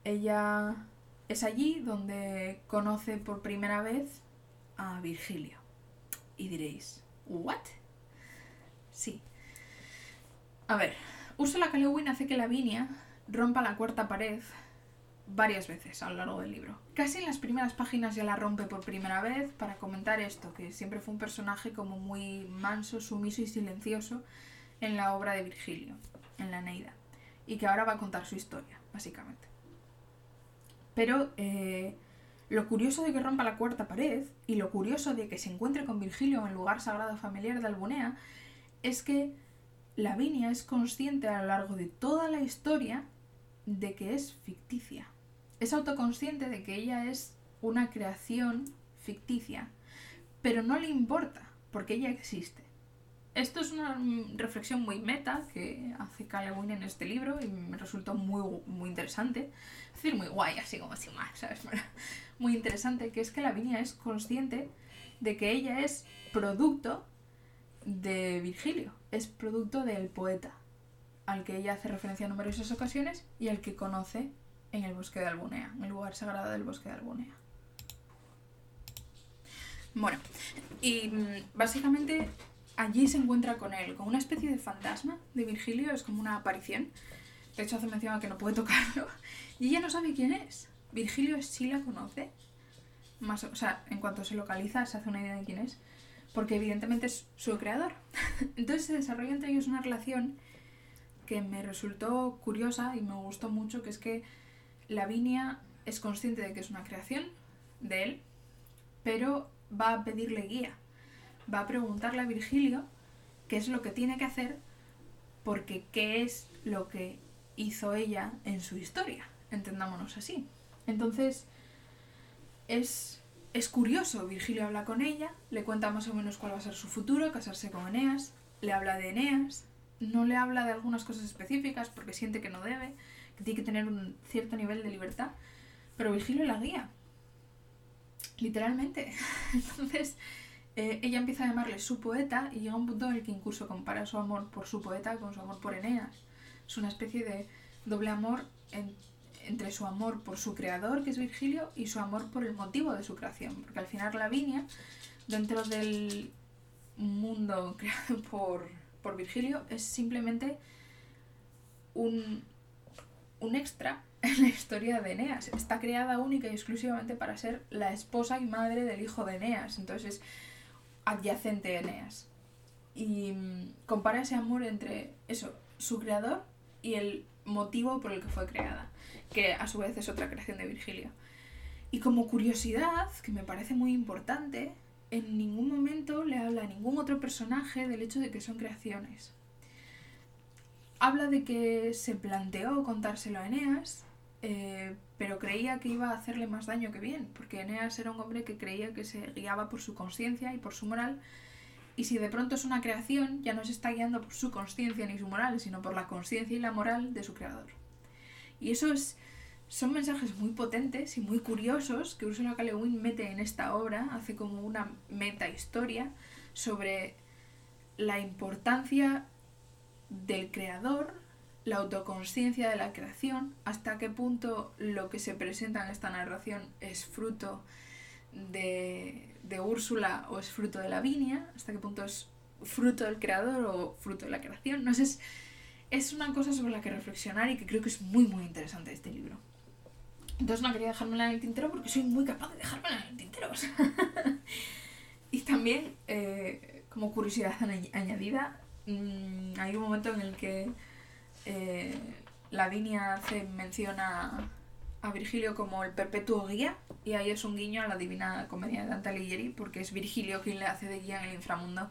ella es allí donde conoce por primera vez a Virgilio. Y diréis, ¿what? Sí. A ver, Ursula K. hace que Lavinia rompa la cuarta pared varias veces a lo largo del libro. Casi en las primeras páginas ya la rompe por primera vez para comentar esto, que siempre fue un personaje como muy manso, sumiso y silencioso en la obra de Virgilio, en la Neida, y que ahora va a contar su historia, básicamente. Pero eh, lo curioso de que rompa la cuarta pared y lo curioso de que se encuentre con Virgilio en el lugar sagrado familiar de Albunea es que Lavinia es consciente a lo largo de toda la historia de que es ficticia es autoconsciente de que ella es una creación ficticia, pero no le importa, porque ella existe. Esto es una reflexión muy meta que hace Calewin en este libro y me resultó muy, muy interesante. Es decir, muy guay, así como así más, ¿sabes? Muy interesante, que es que Lavinia es consciente de que ella es producto de Virgilio, es producto del poeta, al que ella hace referencia en numerosas ocasiones y al que conoce en el bosque de Albunea, en el lugar sagrado del bosque de Albunea. Bueno, y mm, básicamente allí se encuentra con él, con una especie de fantasma de Virgilio, es como una aparición. De hecho, hace mención a que no puede tocarlo. Y ella no sabe quién es. Virgilio sí la conoce. Más, o sea, en cuanto se localiza, se hace una idea de quién es. Porque evidentemente es su creador. Entonces se desarrolla entre ellos una relación que me resultó curiosa y me gustó mucho, que es que Lavinia es consciente de que es una creación de él, pero va a pedirle guía. Va a preguntarle a Virgilio qué es lo que tiene que hacer porque qué es lo que hizo ella en su historia, entendámonos así. Entonces, es, es curioso, Virgilio habla con ella, le cuenta más o menos cuál va a ser su futuro, casarse con Eneas, le habla de Eneas, no le habla de algunas cosas específicas porque siente que no debe, tiene que tener un cierto nivel de libertad, pero Virgilio la guía. Literalmente. Entonces, eh, ella empieza a llamarle su poeta y llega un punto en el que incluso compara su amor por su poeta con su amor por Eneas. Es una especie de doble amor entre su amor por su creador, que es Virgilio, y su amor por el motivo de su creación. Porque al final Lavinia, dentro del mundo creado por, por Virgilio, es simplemente un, un extra en la historia de Eneas. Está creada única y exclusivamente para ser la esposa y madre del hijo de Eneas. Entonces es adyacente a Eneas. Y mm, compara ese amor entre eso, su creador y el motivo por el que fue creada, que a su vez es otra creación de Virgilio. Y como curiosidad, que me parece muy importante, en ningún momento le habla a ningún otro personaje del hecho de que son creaciones habla de que se planteó contárselo a Eneas, eh, pero creía que iba a hacerle más daño que bien, porque Eneas era un hombre que creía que se guiaba por su conciencia y por su moral, y si de pronto es una creación, ya no se está guiando por su conciencia ni su moral, sino por la conciencia y la moral de su creador. Y eso es, son mensajes muy potentes y muy curiosos que Ursula K. Le mete en esta obra, hace como una meta historia sobre la importancia del creador, la autoconsciencia de la creación, hasta qué punto lo que se presenta en esta narración es fruto de, de Úrsula o es fruto de Lavinia, hasta qué punto es fruto del creador o fruto de la creación. No sé, es, es una cosa sobre la que reflexionar y que creo que es muy, muy interesante este libro. Entonces no quería dejármela en el tintero porque soy muy capaz de dejármela en el tintero. y también, eh, como curiosidad añadida, mm, hay un momento en el que eh, Lavinia hace mención a, Virgilio como el perpetuo guía y ahí es un guiño a la Divina Comedia de Dante Alighieri porque es Virgilio quien le hace de guía en el inframundo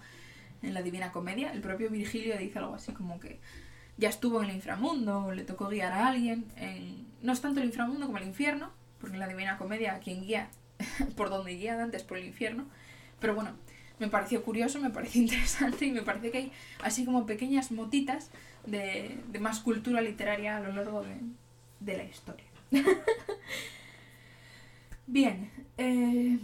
en la Divina Comedia. El propio Virgilio dice algo así como que ya estuvo en el inframundo, le tocó guiar a alguien, en... no es tanto el inframundo como el infierno, porque en la Divina Comedia quien guía por donde guía Dante es por el infierno, pero bueno, me pareció curioso, me pareció interesante y me parece que hay así como pequeñas motitas de, de más cultura literaria a lo largo de, de la historia. Bien, eh,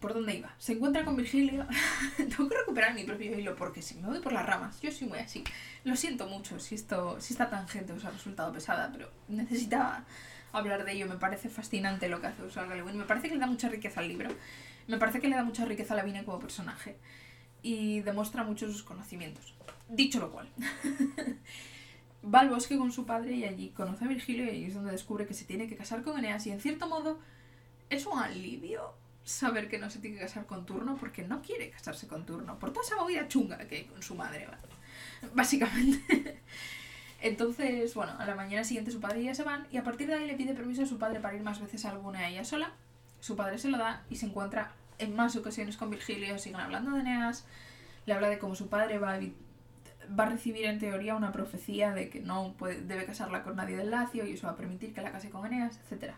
¿Por dónde iba? Se encuentra con Virgilio. Tengo que recuperar mi propio hilo porque si me voy por las ramas, yo soy muy así. Lo siento mucho si esto, si esta tangente os ha resultado pesada, pero necesitaba hablar de ello. Me parece fascinante lo que hace Ursula Lewin. Me parece que le da mucha riqueza al libro. Me parece que le da mucha riqueza a Lavinia como personaje. Y demuestra mucho sus conocimientos. Dicho lo cual. Va al bosque con su padre y allí conoce a Virgilio y es donde descubre que se tiene que casar con Eneas y en cierto modo es un alivio saber que no se tiene que casar con turno porque no quiere casarse con turno, por toda esa movida chunga que hay con su madre, básicamente. Entonces, bueno, a la mañana siguiente su padre y ella se van y a partir de ahí le pide permiso a su padre para ir más veces a alguna ella sola. Su padre se lo da y se encuentra en más ocasiones con Virgilio, siguen hablando de Eneas, le habla de cómo su padre va a, va a recibir en teoría una profecía de que no debe casarla con nadie del Lacio y eso va a permitir que la case con Eneas, etc.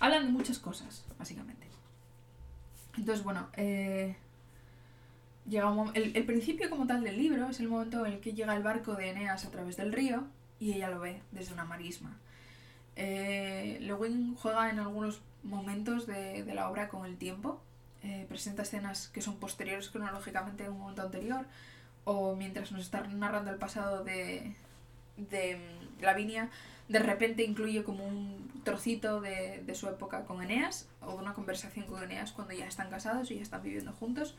Hablan de muchas cosas, básicamente. Entonces, bueno, eh, llega el, principio como tal del libro es el momento en el que llega el barco de Eneas a través del río y ella lo ve desde una marisma. Eh, Lewin juega en algunos momentos de, la obra con el tiempo, eh, presenta escenas que son posteriores cronológicamente a un momento anterior, o mientras nos está narrando el pasado de, de Lavinia, de repente incluye como un trocito de, de, su época con Eneas o una conversación con Eneas cuando ya están casados y ya están viviendo juntos.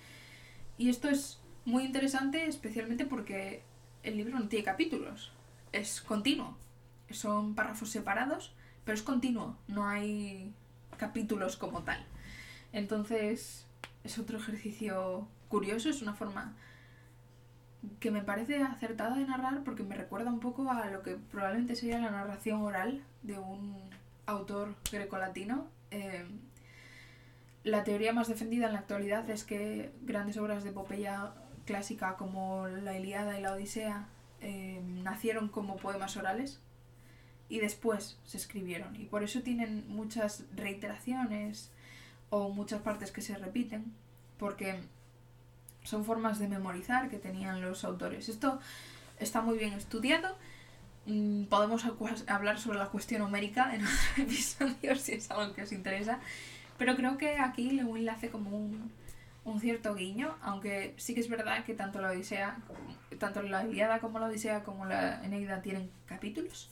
Y esto es muy interesante especialmente porque el libro no tiene capítulos, es continuo. Son párrafos separados, pero es continuo, no hay capítulos como tal. Entonces es otro ejercicio curioso, es una forma que me parece acertada de narrar porque me recuerda un poco a lo que probablemente sería la narración oral de un autor grecolatino. Eh, la teoría más defendida en la actualidad es que grandes obras de epopeya clásica como la Ilíada y la Odisea eh, nacieron como poemas orales y después se escribieron y por eso tienen muchas reiteraciones o muchas partes que se repiten porque son formas de memorizar que tenían los autores. Esto está muy bien estudiado. Mm, podemos hablar sobre la cuestión homérica en otro episodio si es algo que os interesa. Pero creo que aquí Lewin le hace como un, un cierto guiño, aunque sí que es verdad que tanto la Odisea, tanto la Iliada como la Odisea como la Eneida tienen capítulos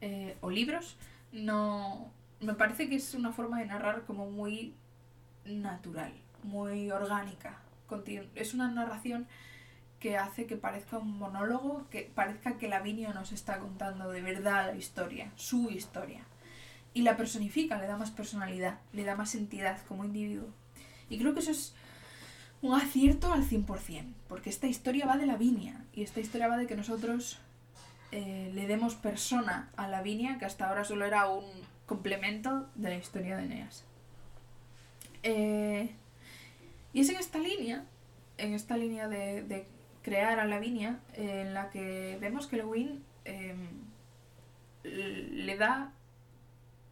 eh, o libros. No, me parece que es una forma de narrar como muy natural, muy orgánica es una narración que hace que parezca un monólogo, que parezca que Lavinio nos está contando de verdad la historia, su historia. Y la personifica, le da más personalidad, le da más entidad como individuo. Y creo que eso es un acierto al 100%, porque esta historia va de Lavinia, y esta historia va de que nosotros eh, le demos persona a Lavinia, que hasta ahora solo era un complemento de la historia de Eneas. Eh, y es en esta línea, en esta línea de, crear a Lavinia, en la que vemos que Lewin em, le da,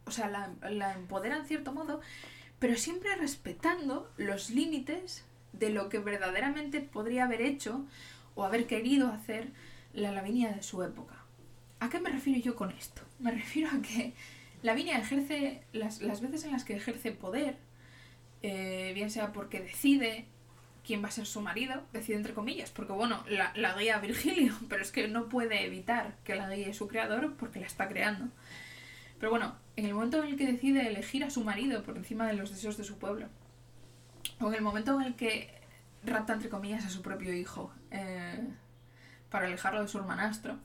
o sea, la, la empodera en cierto modo, pero siempre respetando los límites de lo que verdaderamente podría haber hecho o haber querido hacer la Lavinia de su época. ¿A qué me refiero yo con esto? Me refiero a que Lavinia ejerce, las, las veces en las que ejerce poder, eh, bien sea porque decide quién va a ser su marido, decide entre comillas, porque bueno, la, la guía Virgilio, pero es que no puede evitar que la guíe su creador porque la está creando. Pero bueno, en el momento en el que decide elegir a su marido por encima de los deseos de su pueblo, o en el momento en el que rapta entre comillas a su propio hijo eh, para alejarlo de su hermanastro,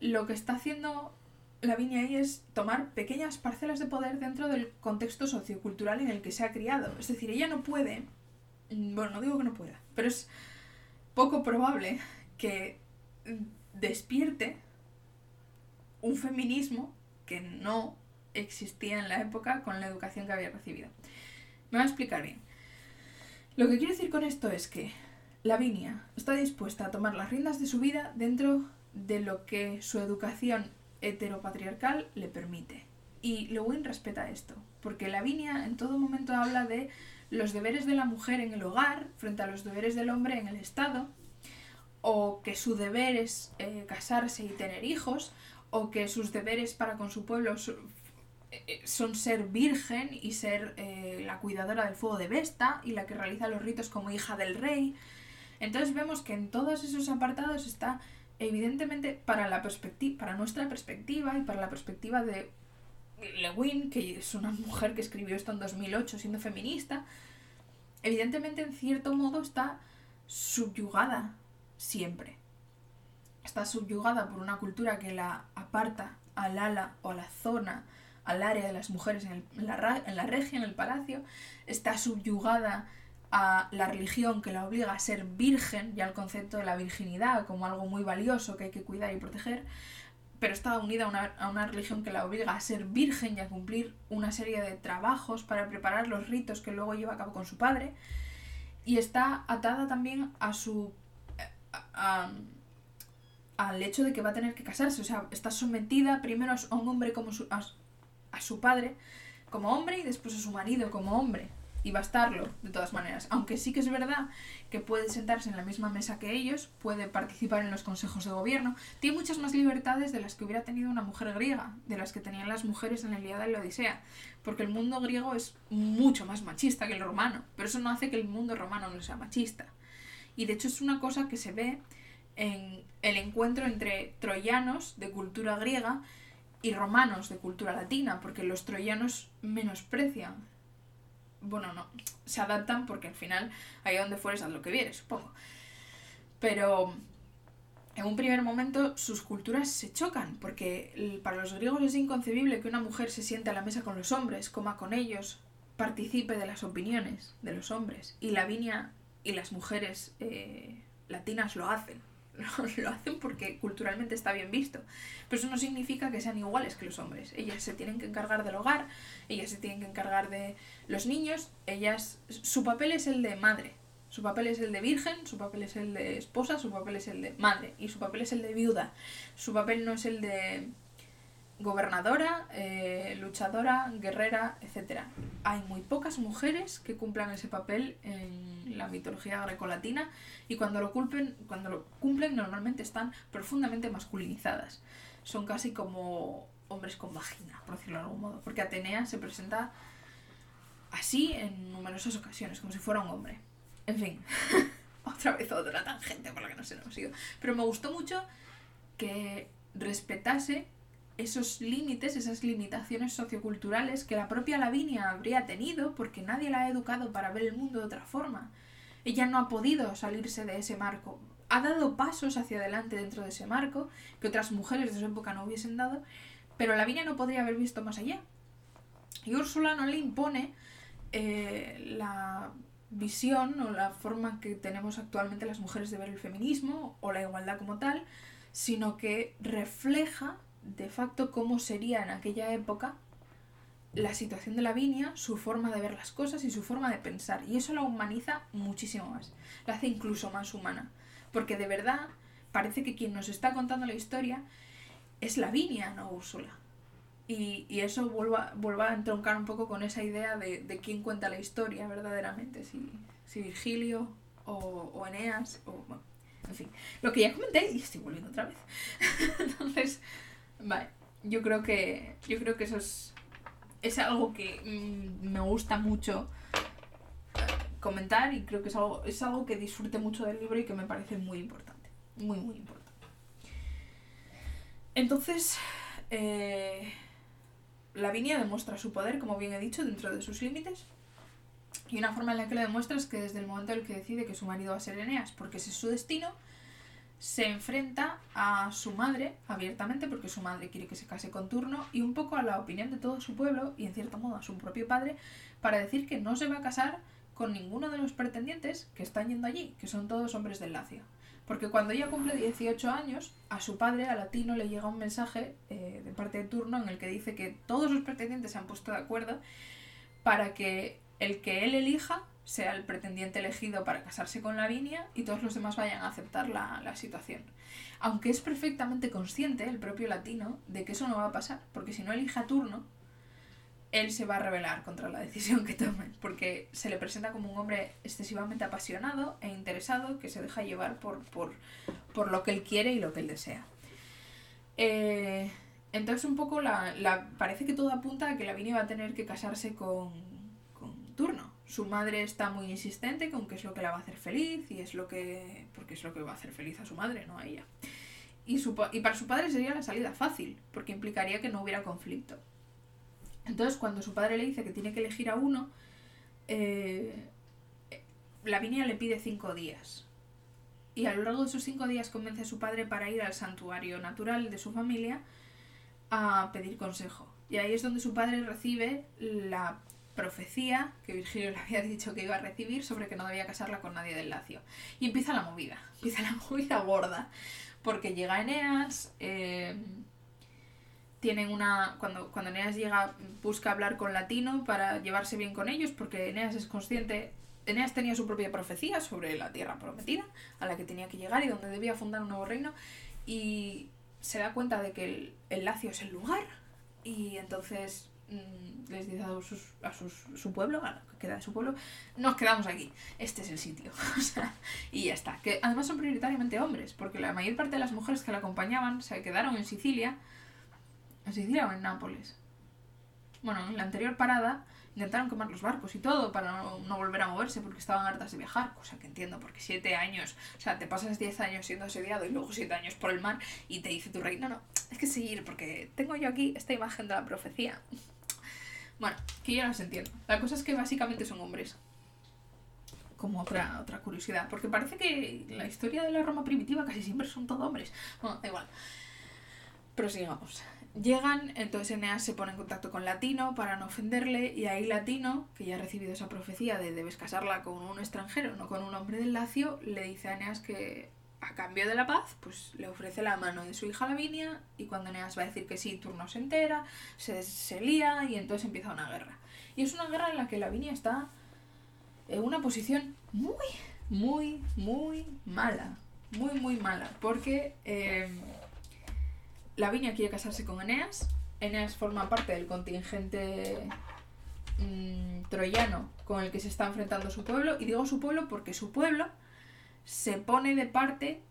lo que está haciendo Lavinia ahí es tomar pequeñas parcelas de poder dentro del contexto sociocultural en el que se ha criado. Es decir, ella no puede, mm, bueno, no digo que no pueda, pero es poco probable que despierte un feminismo que no existía en la época con la educación que había recibido. Me voy a explicar bien. Lo que quiero decir con esto es que Lavinia está dispuesta a tomar las riendas de su vida dentro de lo que su educación heteropatriarcal le permite. Y Lewin respeta esto, porque Lavinia en todo momento habla de los deberes de la mujer en el hogar frente a los deberes del hombre en el Estado, o que su deber es eh, casarse y tener hijos, o que sus deberes para con su pueblo eh, son ser virgen y ser eh, la cuidadora del fuego de Vesta y la que realiza los ritos como hija del rey. Entonces vemos que en todos esos apartados está evidentemente para, la para nuestra perspectiva y para la perspectiva de Lewin, que es una mujer que escribió esto en 2008 siendo feminista, evidentemente en cierto modo está subyugada siempre. Está subyugada por una cultura que la aparta al ala o a la zona, al área de las mujeres en, la, en la regia, en el palacio. Está subyugada a la religión que la obliga a ser virgen y al concepto de la virginidad como algo muy valioso que hay que cuidar y proteger, pero está unida a una, a una, religión que la obliga a ser virgen y a cumplir una serie de trabajos para preparar los ritos que luego lleva a cabo con su padre, y está atada también a su... al hecho de que va a tener que casarse, o sea, está sometida primero a un hombre como su, a su padre como hombre y después a su marido como hombre y estarlo, de todas maneras. Aunque sí que es verdad que puede sentarse en la misma mesa que ellos, puede participar en los consejos de gobierno, tiene muchas más libertades de las que hubiera tenido una mujer griega, de las que tenían las mujeres en la Ilíada y la Odisea, porque el mundo griego es mucho más machista que el romano, pero eso no hace que el mundo romano no sea machista. Y de hecho es una cosa que se ve en el encuentro entre troyanos de cultura griega y romanos de cultura latina, porque los troyanos menosprecian bueno, no, se adaptan porque al final, ahí donde fueres, haz lo que vieres, supongo. Pero en un primer momento sus culturas se chocan, porque para los griegos es inconcebible que una mujer se siente a la mesa con los hombres, coma con ellos, participe de las opiniones de los hombres. Y Lavinia y las mujeres eh, latinas lo hacen. lo hacen porque culturalmente está bien visto. Pero eso no significa que sean iguales que los hombres. Ellas se tienen que encargar del hogar, ellas se tienen que encargar de los niños, ellas su papel es el de madre, su papel es el de virgen, su papel es el de esposa, su papel es el de madre y su papel es el de viuda. Su papel no es el de gobernadora, eh, luchadora, guerrera, etc. Hay muy pocas mujeres que cumplan ese papel en la mitología grecolatina y cuando lo, cumplen, cuando lo cumplen normalmente están profundamente masculinizadas. Son casi como hombres con vagina, por decirlo de algún modo, porque Atenea se presenta así en numerosas ocasiones, como si fuera un hombre. En fin, otra vez otra tangente por la que no se nos ha ido. Pero me gustó mucho que respetase esos límites, esas limitaciones socioculturales que la propia Lavinia habría tenido porque nadie la ha educado para ver el mundo de otra forma. Ella no ha podido salirse de ese marco. Ha dado pasos hacia adelante dentro de ese marco que otras mujeres de su época no hubiesen dado, pero Lavinia no podría haber visto más allá. Y Úrsula no le impone eh, la visión o la forma que tenemos actualmente las mujeres de ver el feminismo o la igualdad como tal, sino que refleja de facto cómo sería en aquella época la situación de Lavinia, su forma de ver las cosas y su forma de pensar. Y eso la humaniza muchísimo más. La hace incluso más humana. Porque de verdad parece que quien nos está contando la historia es Lavinia, no Úrsula. Y, eso vuelva, vuelva a entroncar un poco con esa idea de, de quién cuenta la historia verdaderamente. Si, si Virgilio o, o Eneas o... Bueno, en fin, lo que ya comenté y estoy volviendo otra vez. Entonces, Vale, yo creo que, yo creo que eso es, es algo que mm, me gusta mucho eh, comentar y creo que es algo, es algo que disfrute mucho del libro y que me parece muy importante. Muy, muy importante. Entonces, eh, Lavinia demuestra su poder, como bien he dicho, dentro de sus límites. Y una forma en la que lo demuestra es que desde el momento en el que decide que su marido va a ser Eneas, porque ese es su destino, se enfrenta a su madre abiertamente, porque su madre quiere que se case con turno, y un poco a la opinión de todo su pueblo, y en cierto modo a su propio padre, para decir que no se va a casar con ninguno de los pretendientes que están yendo allí, que son todos hombres del Lacio. Porque cuando ella cumple 18 años, a su padre, a Latino, le llega un mensaje eh, de parte de turno en el que dice que todos los pretendientes se han puesto de acuerdo para que el que él elija sea el pretendiente elegido para casarse con Lavinia y todos los demás vayan a aceptar la, la, situación. Aunque es perfectamente consciente el propio latino de que eso no va a pasar, porque si no elige a turno, él se va a rebelar contra la decisión que tome, porque se le presenta como un hombre excesivamente apasionado e interesado que se deja llevar por, por, por lo que él quiere y lo que él desea. Eh, entonces un poco la, la, parece que todo apunta a que Lavinia va a tener que casarse con, con Turno. Su madre está muy insistente con que es lo que la va a hacer feliz y es lo que porque es lo que va a hacer feliz a su madre, no a ella. Y, su, y para su padre sería la salida fácil, porque implicaría que no hubiera conflicto. Entonces, cuando su padre le dice que tiene que elegir a uno, eh, Lavinia le pide cinco días. Y a lo largo de esos cinco días convence a su padre para ir al santuario natural de su familia a pedir consejo. Y ahí es donde su padre recibe la profecía que Virgilio le había dicho que iba a recibir sobre que no debía casarla con nadie del Lacio. Y empieza la movida, empieza la movida gorda, porque llega Eneas, eh, tienen una. Cuando, cuando Eneas llega, busca hablar con Latino para llevarse bien con ellos, porque Eneas es consciente. Eneas tenía su propia profecía sobre la tierra prometida, a la que tenía que llegar y donde debía fundar un nuevo reino, y se da cuenta de que el, el Lacio es el lugar, y entonces mmm, les dice a, sus, a sus, su pueblo, a lo que queda de su pueblo, nos quedamos aquí, este es el sitio. y ya está. Que además son prioritariamente hombres, porque la mayor parte de las mujeres que la acompañaban se quedaron en Sicilia ¿En Sicilia o en Nápoles? Bueno, en la anterior parada intentaron quemar los barcos y todo para no, no, volver a moverse porque estaban hartas de viajar, cosa que entiendo, porque siete años, o sea, te pasas diez años siendo asediado y luego siete años por el mar y te dice tu rey, no, no, es que seguir porque tengo yo aquí esta imagen de la profecía. Bueno, que yo las entiendo. La cosa es que básicamente son hombres. Como otra, otra curiosidad, porque parece que la historia de la Roma primitiva casi siempre son todos hombres. Bueno, da igual. Prosigamos. Llegan, entonces Eneas se pone en contacto con Latino para no ofenderle y ahí Latino, que ya ha recibido esa profecía de debes casarla con un extranjero, no con un hombre del Lacio, le dice a Eneas que a cambio de la paz, pues le ofrece la mano de su hija Lavinia y cuando Eneas va a decir que sí, Turno se entera, se, se lía y entonces empieza una guerra. Y es una guerra en la que Lavinia está en una posición muy, muy, muy mala. Muy, muy mala. Porque... Eh, Lavinia quiere casarse con Eneas. Eneas forma parte del contingente mmm, troyano con el que se está enfrentando su pueblo. Y digo su pueblo porque su pueblo se pone de parte,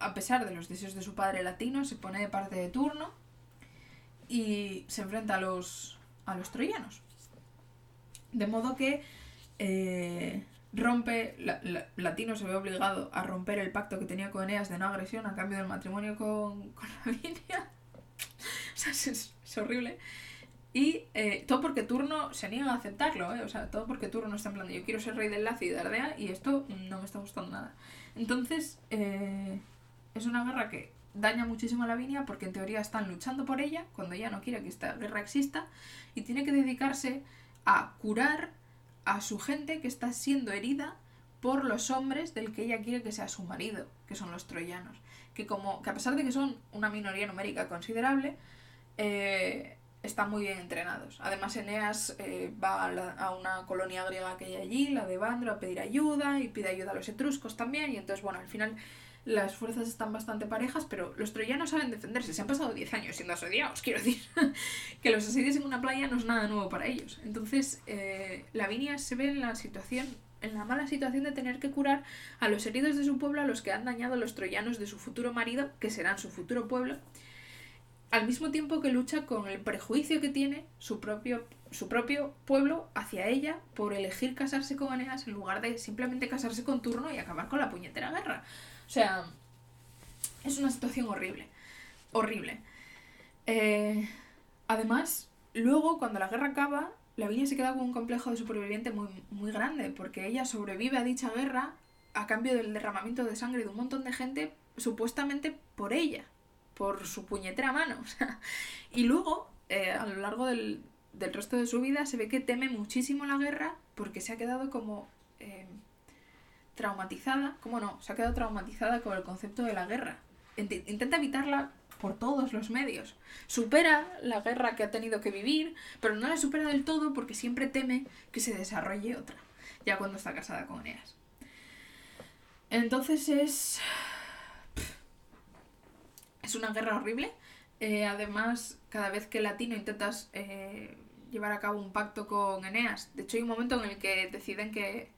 a pesar de los deseos de su padre latino, se pone de parte de turno y se enfrenta a los, a los troyanos. De modo que eh, rompe, la, la, Latino se ve obligado a romper el pacto que tenía con Eneas de no agresión a cambio del matrimonio con, con Lavinia. o sea, es, horrible. Y eh, todo porque Turno se niega a aceptarlo, ¿eh? O sea, todo porque Turno está en plan de yo quiero ser rey del Lacio y de Ardea y esto no me está gustando nada. Entonces, eh, es una guerra que daña muchísimo a Lavinia porque en teoría están luchando por ella cuando ella no quiere que esta guerra exista y tiene que dedicarse a curar a su gente que está siendo herida por los hombres del que ella quiere que sea su marido, que son los troyanos. Que, como, que a pesar de que son una minoría numérica considerable, eh, están muy bien entrenados. Además, Eneas eh, va a, una colonia griega que hay allí, la de Bandro, a pedir ayuda y pide ayuda a los etruscos también. Y entonces, bueno, al final las fuerzas están bastante parejas, pero los troyanos saben defenderse. Se han pasado 10 años siendo asediados, quiero decir. que los asedios en una playa no es nada nuevo para ellos. Entonces, eh, Lavinia se ve en la situación, en la mala situación de tener que curar a los heridos de su pueblo, a los que han dañado los troyanos de su futuro marido, que serán su futuro pueblo, al mismo tiempo que lucha con el prejuicio que tiene su propio su propio pueblo hacia ella por elegir casarse con Eneas en lugar de simplemente casarse con Turno y acabar con la puñetera guerra. O sea, es una situación horrible. Horrible. Eh, además, luego, cuando la guerra acaba, Lavinia se queda con un complejo de superviviente muy, muy grande, porque ella sobrevive a dicha guerra a cambio del derramamiento de sangre de un montón de gente, supuestamente por ella, por su puñetera mano. y luego, eh, a lo largo del, del, resto de su vida, se ve que teme muchísimo la guerra porque se ha quedado como eh, traumatizada, ¿cómo no? Se ha quedado traumatizada con el concepto de la guerra. Intenta evitarla por todos los medios. Supera la guerra que ha tenido que vivir, pero no la supera del todo porque siempre teme que se desarrolle otra, ya cuando está casada con Eneas. Entonces es... Es una guerra horrible. Eh, además, cada vez que Latino intentas eh, llevar a cabo un pacto con Eneas, de hecho hay un momento en el que deciden que,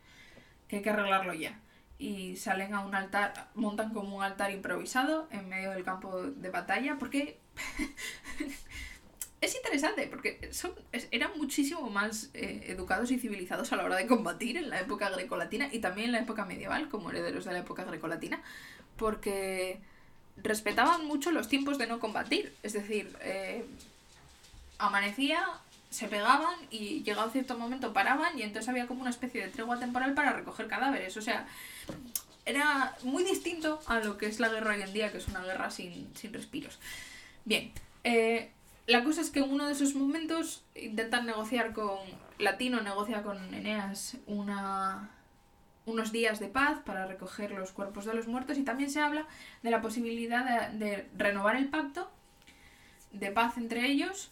que hay que arreglarlo ya y salen a un altar, montan como un altar improvisado en medio del campo de batalla, porque es interesante, porque son, eran muchísimo más eh, educados y civilizados a la hora de combatir en la época grecolatina y también en la época medieval, como herederos de la época grecolatina, porque respetaban mucho los tiempos de no combatir, es decir, eh, amanecía, se pegaban y llegado cierto momento paraban y entonces había como una especie de tregua temporal para recoger cadáveres. O sea, era muy distinto a lo que es la guerra hoy en día, que es una guerra sin, respiros. Bien, eh, la cosa es que en uno de esos momentos intentan negociar con. Latino negocia con Eneas una, unos días de paz para recoger los cuerpos de los muertos y también se habla de la posibilidad de, de renovar el pacto de paz entre ellos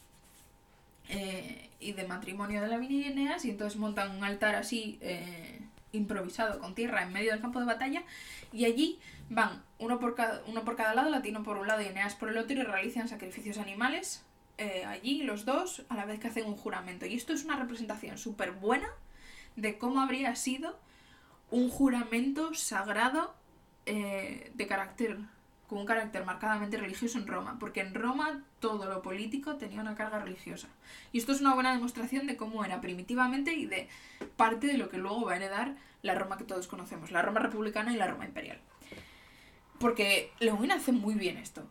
eh, y de matrimonio de la y Eneas y entonces montan un altar así eh, improvisado con tierra en medio del campo de batalla y allí van uno por cada, uno por cada lado, Latino por un lado y Eneas por el otro y realizan sacrificios animales eh, allí los dos a la vez que hacen un juramento. Y esto es una representación súper buena de cómo habría sido un juramento sagrado de carácter con un carácter marcadamente religioso en Roma, porque en Roma todo lo político tenía una carga religiosa. Y esto es una buena demostración de cómo era primitivamente y de parte de lo que luego va a heredar la Roma que todos conocemos, la Roma republicana y la Roma imperial. Porque Leguín hace muy bien esto.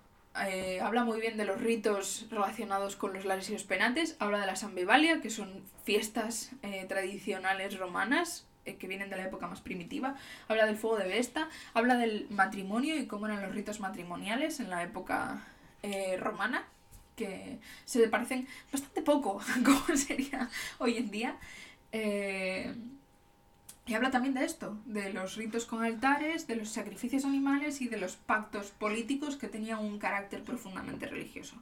Eh, habla muy bien de los ritos relacionados con los lares y los penates, habla de la Sambivalia, que son fiestas eh, tradicionales romanas eh, que vienen de la época más primitiva, habla del fuego de Vesta, habla del matrimonio y cómo eran los ritos matrimoniales en la época eh, romana, que se parecen bastante poco a cómo sería hoy en día. Eh, y habla también de esto, de los ritos con altares, de los sacrificios animales y de los pactos políticos que tenían un carácter profundamente religioso.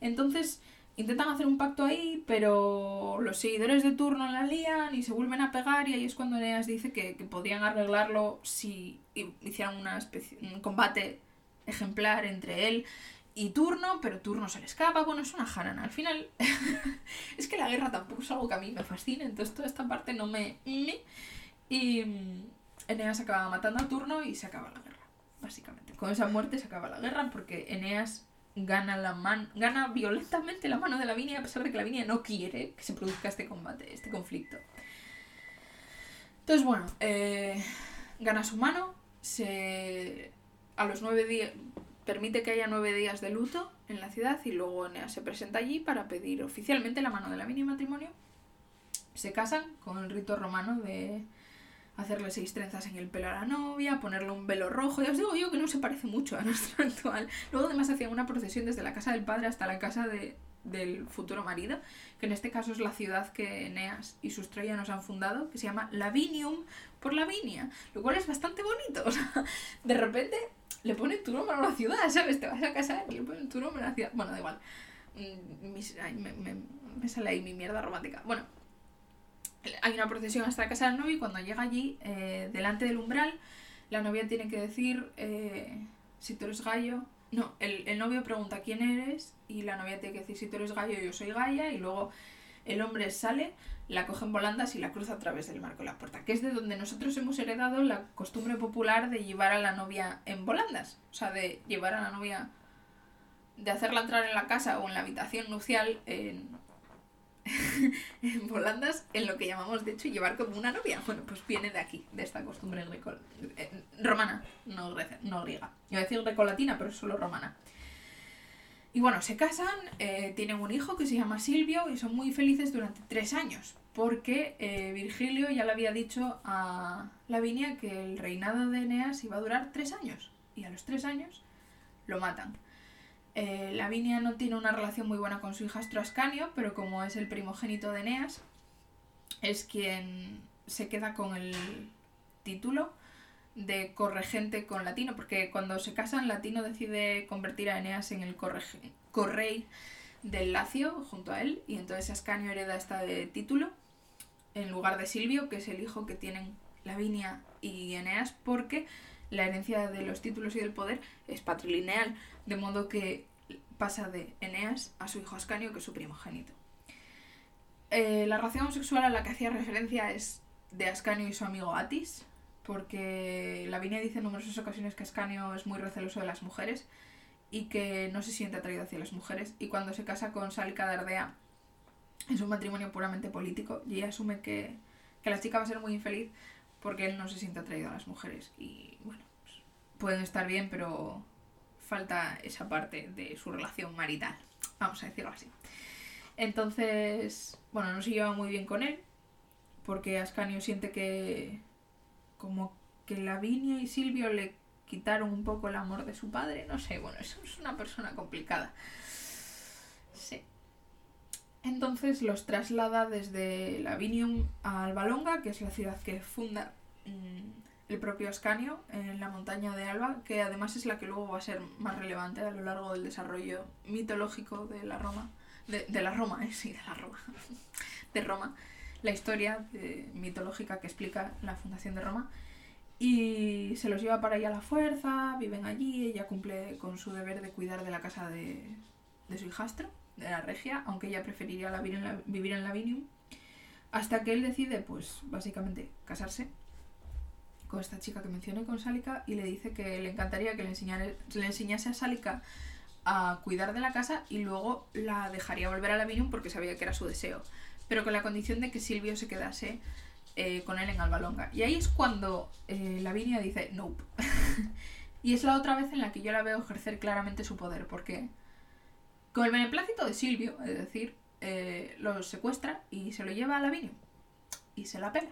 Entonces, intentan hacer un pacto ahí, pero los seguidores de turno la lían y se vuelven a pegar y ahí es cuando Eneas dice que, podían arreglarlo si hicieran una especie, un combate ejemplar entre él y Turno, pero Turno se le escapa, bueno, es una jarana. Al final, es que la guerra tampoco es algo que a mí me fascina, entonces toda esta parte no me... Y mm, Eneas acaba matando a Turno y se acaba la guerra, básicamente. Con esa muerte se acaba la guerra porque Eneas gana, la man gana violentamente la mano de Lavinia a pesar de que Lavinia no quiere que se produzca este combate, este conflicto. Entonces, bueno, eh, gana su mano, se, a los nueve días permite que haya nueve días de luto en la ciudad y luego Eneas se presenta allí para pedir oficialmente la mano de Lavinia en matrimonio. Se casan con el rito romano de hacerle seis trenzas en el pelo a la novia, ponerle un velo rojo. Ya os digo yo que no se parece mucho a nuestro actual. Luego además hacían una procesión desde la casa del padre hasta la casa de, del futuro marido, que en este caso es la ciudad que Eneas y sus troyanos han fundado, que se llama Lavinium por Lavinia, lo cual es bastante bonito. O sea, de repente le ponen tu nombre a una ciudad, ¿sabes? Te vas a casar y le ponen tu nombre a una ciudad. Bueno, da igual. Mm, me, me, me sale ahí mi mierda romántica. Bueno, hay una procesión hasta la casa del novio y cuando llega allí, eh, delante del umbral, la novia tiene que decir eh, si tú eres gallo. No, el, el, novio pregunta quién eres y la novia tiene que decir si tú eres gallo, yo soy galla y luego el hombre sale, la coge en volandas y la cruza a través del marco de la puerta, que es de donde nosotros hemos heredado la costumbre popular de llevar a la novia en volandas, o sea, de llevar a la novia, de hacerla entrar en la casa o en la habitación nupcial en volandas en lo que llamamos, de hecho, llevar como una novia. Bueno, pues viene de aquí, de esta costumbre greco eh, romana, no, no griega. Iba a decir grecolatina, pero es solo romana. Y bueno, se casan, eh, tienen un hijo que se llama Silvio y son muy felices durante tres años, porque eh, Virgilio ya le había dicho a Lavinia que el reinado de Eneas iba a durar tres años, y a los tres años lo matan. Eh, Lavinia no tiene una relación muy buena con su hijastro Ascanio, pero como es el primogénito de Eneas, es quien se queda con el título de corregente con Latino, porque cuando se casan, Latino decide convertir a Eneas en el correy del Lacio junto a él, y entonces Ascanio hereda este título en lugar de Silvio, que es el hijo que tienen Lavinia y Eneas, porque la herencia de los títulos y del poder es patrilineal, de modo que pasa de Eneas a su hijo Ascanio, que es su primogénito. Eh, la relación sexual a la que hacía referencia es de Ascanio y su amigo Atis, porque Lavinia dice en numerosas ocasiones que Ascanio es muy receloso de las mujeres y que no se siente atraído hacia las mujeres, y cuando se casa con Sálica de Ardea es un matrimonio puramente político y ella asume que, la chica va a ser muy infeliz porque él no se siente atraído a las mujeres y bueno, pues, pueden estar bien, pero falta esa parte de su relación marital, vamos a decirlo así. Entonces, bueno, no se lleva muy bien con él porque Ascanio siente que como que Lavinia y Silvio le quitaron un poco el amor de su padre, no sé, bueno, eso es una persona complicada. Entonces los traslada desde Lavinium a Albalonga, que es la ciudad que funda mm, el propio Ascanio en la montaña de Alba, que además es la que luego va a ser más relevante a lo largo del desarrollo mitológico de la Roma, de, la Roma, eh, sí, de la Roma, de Roma, la historia mitológica que explica la fundación de Roma. Y se los lleva para allá a la fuerza, viven allí, ella cumple con su deber de cuidar de la casa de, de su hijastro de la regia, aunque ella preferiría vivir en, la, vivir en Lavinium, hasta que él decide, pues básicamente, casarse con esta chica que mencioné, con Sálica, y le dice que le encantaría que le, le enseñase a Sálica a cuidar de la casa y luego la dejaría volver a Lavinium porque sabía que era su deseo, pero con la condición de que Silvio se quedase eh, con él en Albalonga. Y ahí es cuando eh, Lavinia dice, nope. y es la otra vez en la que yo la veo ejercer claramente su poder, porque con el beneplácito de Silvio, es decir, eh, lo secuestra y se lo lleva a Lavinio. Y se la pela.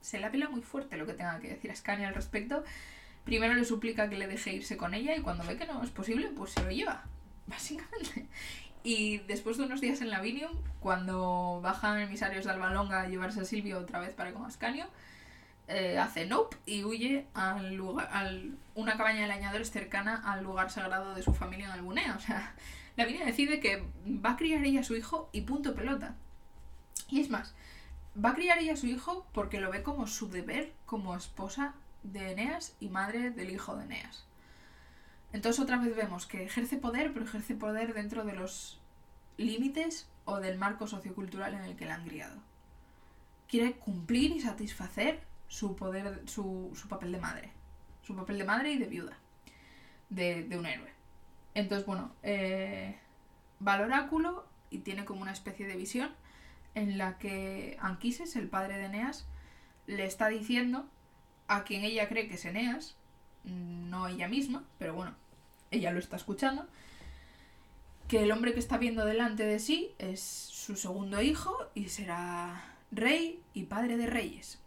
Se la pela muy fuerte lo que tenga que decir Ascania al respecto. Primero le suplica que le deje irse con ella y cuando ve que no es posible, pues se lo lleva. Básicamente. Y después de unos días en Lavinium, cuando bajan emisarios de Albalonga a llevarse a Silvio otra vez para con Ascanio, eh, hace nope y huye al lugar, a una cabaña de leñadores cercana al lugar sagrado de su familia en Albunea. O sea, la vida decide que va a criar ella a su hijo y punto pelota. Y es más, va a criar ella a su hijo porque lo ve como su deber como esposa de Eneas y madre del hijo de Eneas. Entonces otra vez vemos que ejerce poder, pero ejerce poder dentro de los límites o del marco sociocultural en el que la han criado. Quiere cumplir y satisfacer su poder, su, papel de madre. Su papel de madre y de viuda. de un héroe. Entonces, bueno, eh, va al oráculo y tiene como una especie de visión en la que Anquises, el padre de Eneas, le está diciendo a quien ella cree que es Eneas, no ella misma, pero bueno, ella lo está escuchando, que el hombre que está viendo delante de sí es su segundo hijo y será rey y padre de reyes,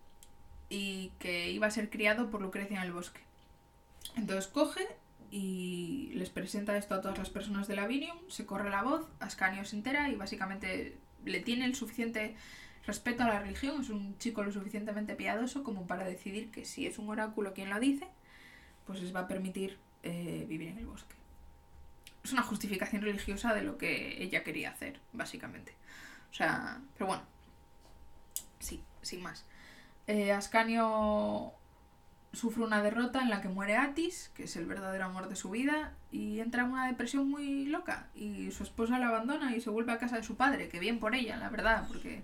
y que iba a ser criado por Lucrecia en el bosque. Entonces coge y les presenta esto a todas las personas de Lavinium, se corre la voz, Ascanio se entera y básicamente le tiene el suficiente respeto a la religión, es un chico lo suficientemente piadoso como para decidir que si es un oráculo quien lo dice, pues les va a permitir eh, vivir en el bosque. Es una justificación religiosa de lo que ella quería hacer, básicamente. O sea, pero bueno, sí, sin más. Eh, Ascanio sufre una derrota en la que muere Atis, que es el verdadero amor de su vida, y entra en una depresión muy loca. Y su esposa la abandona y se vuelve a casa de su padre, que bien por ella, la verdad, porque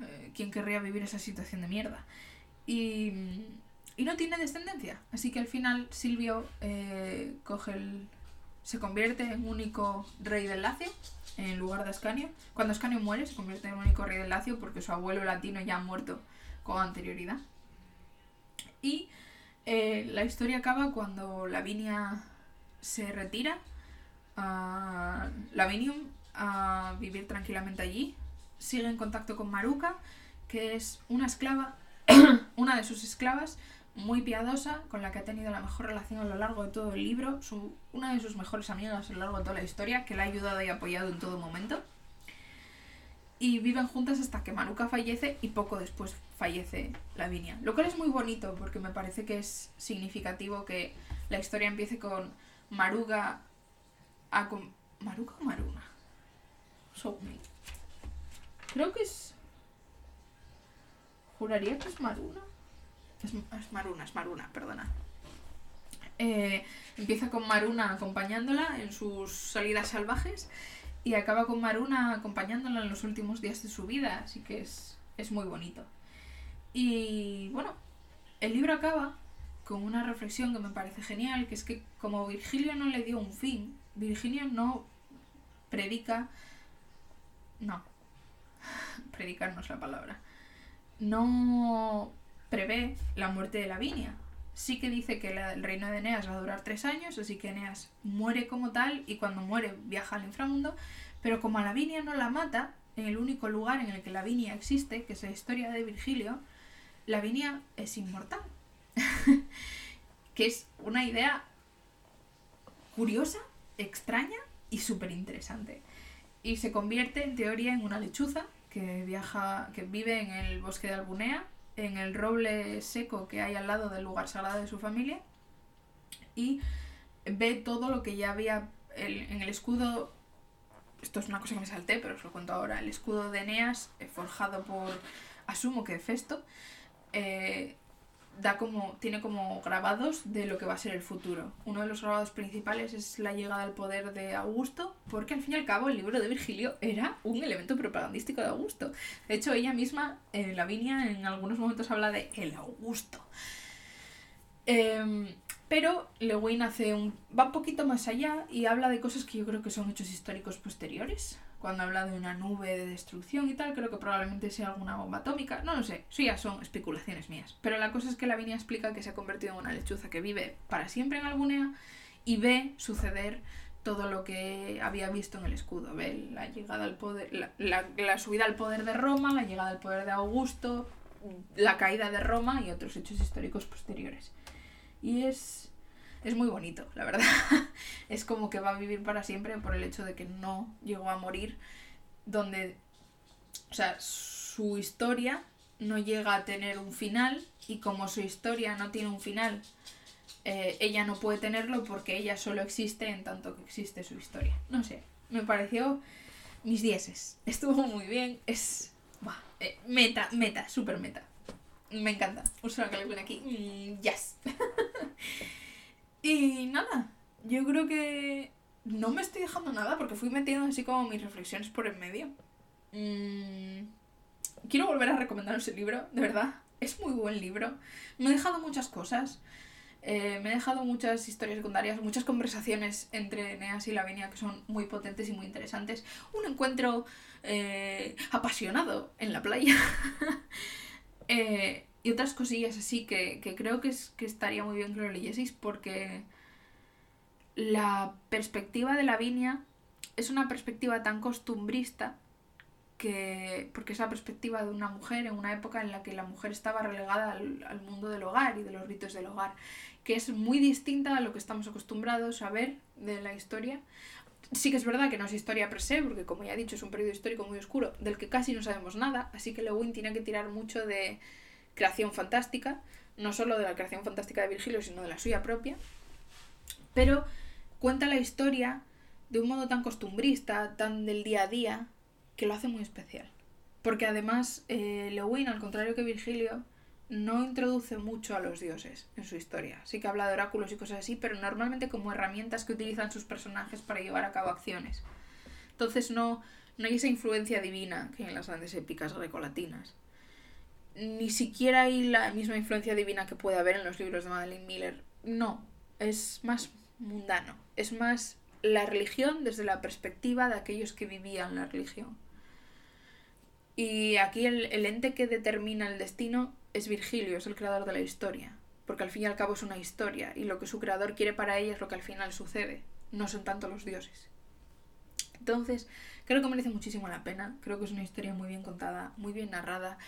eh, ¿quién querría vivir esa situación de mierda? Y, y, no tiene descendencia. Así que al final Silvio eh, coge el, se convierte en único rey del Lacio en lugar de Ascanio. Cuando Ascanio muere, se convierte en único rey del Lacio porque su abuelo latino ya ha muerto con anterioridad. Y eh, la historia acaba cuando Lavinia se retira a Lavinium a vivir tranquilamente allí. Sigue en contacto con Maruca, que es una esclava, una de sus esclavas, muy piadosa, con la que ha tenido la mejor relación a lo largo de todo el libro, su, una de sus mejores amigas a lo largo de toda la historia, que la ha ayudado y apoyado en todo momento. Y viven juntas hasta que Maruca fallece y poco después fallece Lavinia. Lo cual es muy bonito porque me parece que es significativo que la historia empiece con Maruga a... ¿Maruga o Maruna? Creo que es... Juraría que es Maruna. Es, Maruna, es Maruna, perdona. Eh, empieza con Maruna acompañándola en sus salidas salvajes y acaba con Maruna acompañándola en los últimos días de su vida, así que es, es muy bonito. Y bueno, el libro acaba con una reflexión que me parece genial, que es que como Virgilio no le dio un fin, Virgilio no predica... No, predicar no es la palabra. No prevé la muerte de Lavinia. Sí que dice que el reino de Eneas va a durar tres años, así que Eneas muere como tal y cuando muere viaja al inframundo, pero como a Lavinia no la mata, en el único lugar en el que Lavinia existe, que es la historia de Virgilio, Lavinia es inmortal. que es una idea curiosa, extraña y súper interesante. Y se convierte en teoría en una lechuza que viaja, que vive en el bosque de Albunea en el roble seco que hay al lado del lugar sagrado de su familia y ve todo lo que ya había en el escudo. Esto es una cosa que me salté, pero os lo cuento ahora. El escudo de Eneas, eh, forjado por, asumo que Festo, eh, da como, tiene como grabados de lo que va a ser el futuro. Uno de los grabados principales es la llegada al poder de Augusto, porque al fin y al cabo el libro de Virgilio era un elemento propagandístico de Augusto. De hecho, ella misma, eh, Lavinia, en algunos momentos habla de el Augusto. Em, pero Lewin hace un, va un poquito más allá y habla de cosas que yo creo que son hechos históricos posteriores cuando habla de una nube de destrucción y tal, creo que probablemente sea alguna bomba atómica, no lo sé, eso ya son especulaciones mías. Pero la cosa es que Lavinia explica que se ha convertido en una lechuza que vive para siempre en Albunea y ve suceder todo lo que había visto en el escudo. Ve la llegada al poder, la, subida al poder de Roma, la llegada al poder de Augusto, la caída de Roma y otros hechos históricos posteriores. Y es es muy bonito, la verdad. es como que va a vivir para siempre por el hecho de que no llegó a morir, donde, o sea, su historia no llega a tener un final y como su historia no tiene un final, eh, ella no puede tenerlo porque ella solo existe en tanto que existe su historia. No sé, me pareció mis dieces. Estuvo muy bien, es... Eh, meta, meta, super meta. Me encanta. Uso la que le aquí. Mm, yes. Y nada, yo creo que no me estoy dejando nada porque fui metiendo así como mis reflexiones por el medio. Mm, quiero volver a recomendaros el libro, de verdad. Es muy buen libro. Me ha dejado muchas cosas. Eh, me ha dejado muchas historias secundarias, muchas conversaciones entre Neas y Lavinia que son muy potentes y muy interesantes. Un encuentro eh, apasionado en la playa. eh, y otras cosillas así que, creo que, es, que estaría muy bien que lo leyeseis porque la perspectiva de la viña es una perspectiva tan costumbrista que porque es la perspectiva de una mujer en una época en la que la mujer estaba relegada al, mundo del hogar y de los ritos del hogar, que es muy distinta a lo que estamos acostumbrados a ver de la historia. Sí que es verdad que no es historia per se, porque como ya he dicho es un periodo histórico muy oscuro del que casi no sabemos nada, así que Lewin tiene que tirar mucho de, creación fantástica, no solo de la creación fantástica de Virgilio, sino de la suya propia, pero cuenta la historia de un modo tan costumbrista, tan del día a día, que lo hace muy especial. Porque además, eh, Lewin, al contrario que Virgilio, no introduce mucho a los dioses en su historia. Sí que habla de oráculos y cosas así, pero normalmente como herramientas que utilizan sus personajes para llevar a cabo acciones. Entonces no, no hay esa influencia divina que en las grandes épicas grecolatinas ni siquiera hay la misma influencia divina que puede haber en los libros de Madeleine Miller. No, es más mundano, es más la religión desde la perspectiva de aquellos que vivían la religión. Y aquí el, el ente que determina el destino es Virgilio, es el creador de la historia, porque al fin y al cabo es una historia, y lo que su creador quiere para ella es lo que al final sucede, no son tanto los dioses. Entonces, creo que merece muchísimo la pena, creo que es una historia muy bien contada, muy bien narrada.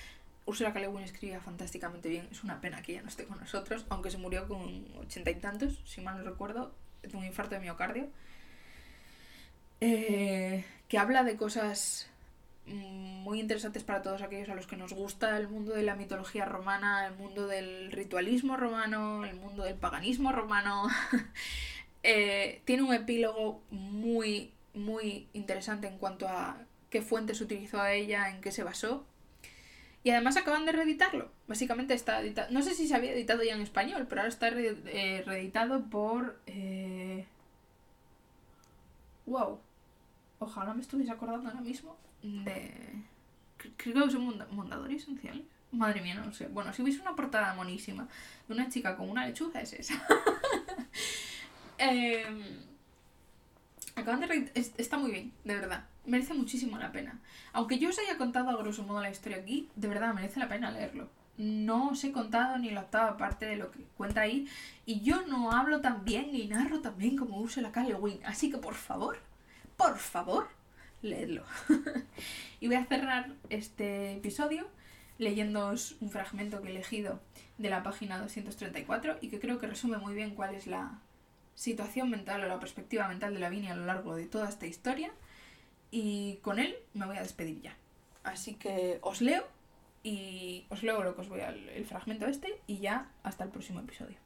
Ursula K. Escribía fantásticamente bien, es una pena que ya no esté con nosotros, aunque se murió con ochenta y tantos, si mal no recuerdo, de un infarto de miocardio. Eh, que habla de cosas muy interesantes para todos aquellos a los que nos gusta el mundo de la mitología romana, el mundo del ritualismo romano, el mundo del paganismo romano. Eh, tiene un epílogo muy, muy interesante en cuanto a qué fuentes utilizó a ella, en qué se basó. Y además acaban de reeditarlo. Básicamente está editado. No sé si se había editado ya en español, pero ahora está eh, reeditado por. Eh... Wow. Ojalá me estuviese acordando ahora mismo de... Creo que son Mondadori esenciales. Madre mía, no sé. Bueno, si hubiese una portada monísima de una chica con una lechuza, es esa. Em, acaban de Está muy bien, de verdad. Merece muchísimo la pena. Aunque yo os haya contado a grosso modo la historia aquí, de verdad merece la pena leerlo. No os he contado ni la octava parte de lo que cuenta ahí. Y yo no hablo tan bien ni narro tan bien como use la Win. Así que por favor, por favor, leedlo. y voy a cerrar este episodio leyéndoos un fragmento que he elegido de la página 234 y que creo que resume muy bien cuál es la situación mental o la perspectiva mental de la Vini a lo largo de toda esta historia. Y con él me voy a despedir ya. Así que os leo y os leo lo que os voy al el fragmento este y ya hasta el próximo episodio.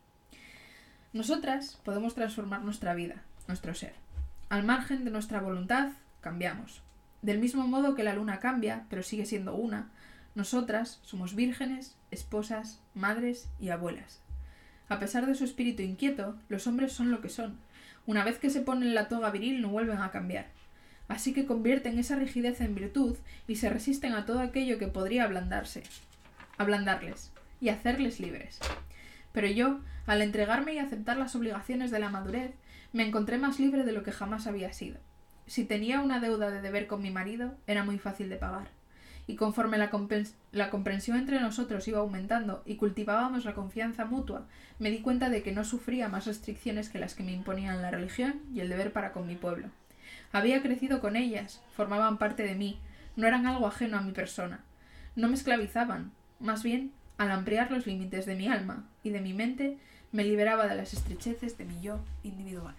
Nosotras podemos transformar nuestra vida, nuestro ser. Al margen de nuestra voluntad, cambiamos. Del mismo modo que la luna cambia, pero sigue siendo una, nosotras somos vírgenes, esposas, madres y abuelas. A pesar de su espíritu inquieto, los hombres son lo que son. Una vez que se ponen la toga viril no vuelven a cambiar. Así que convierten esa rigidez en virtud y se resisten a todo aquello que podría ablandarse, ablandarles y hacerles libres. Pero yo, al entregarme y aceptar las obligaciones de la madurez, me encontré más libre de lo que jamás había sido. Si tenía una deuda de deber con mi marido, era muy fácil de pagar. Y conforme la, comprensión entre nosotros iba aumentando y cultivábamos la confianza mutua, me di cuenta de que no sufría más restricciones que las que me imponían la religión y el deber para con mi pueblo. Había crecido con ellas, formaban parte de mí, no eran algo ajeno a mi persona. No me esclavizaban, más bien, al ampliar los límites de mi alma y de mi mente, me liberaba de las estrecheces de mi yo individual.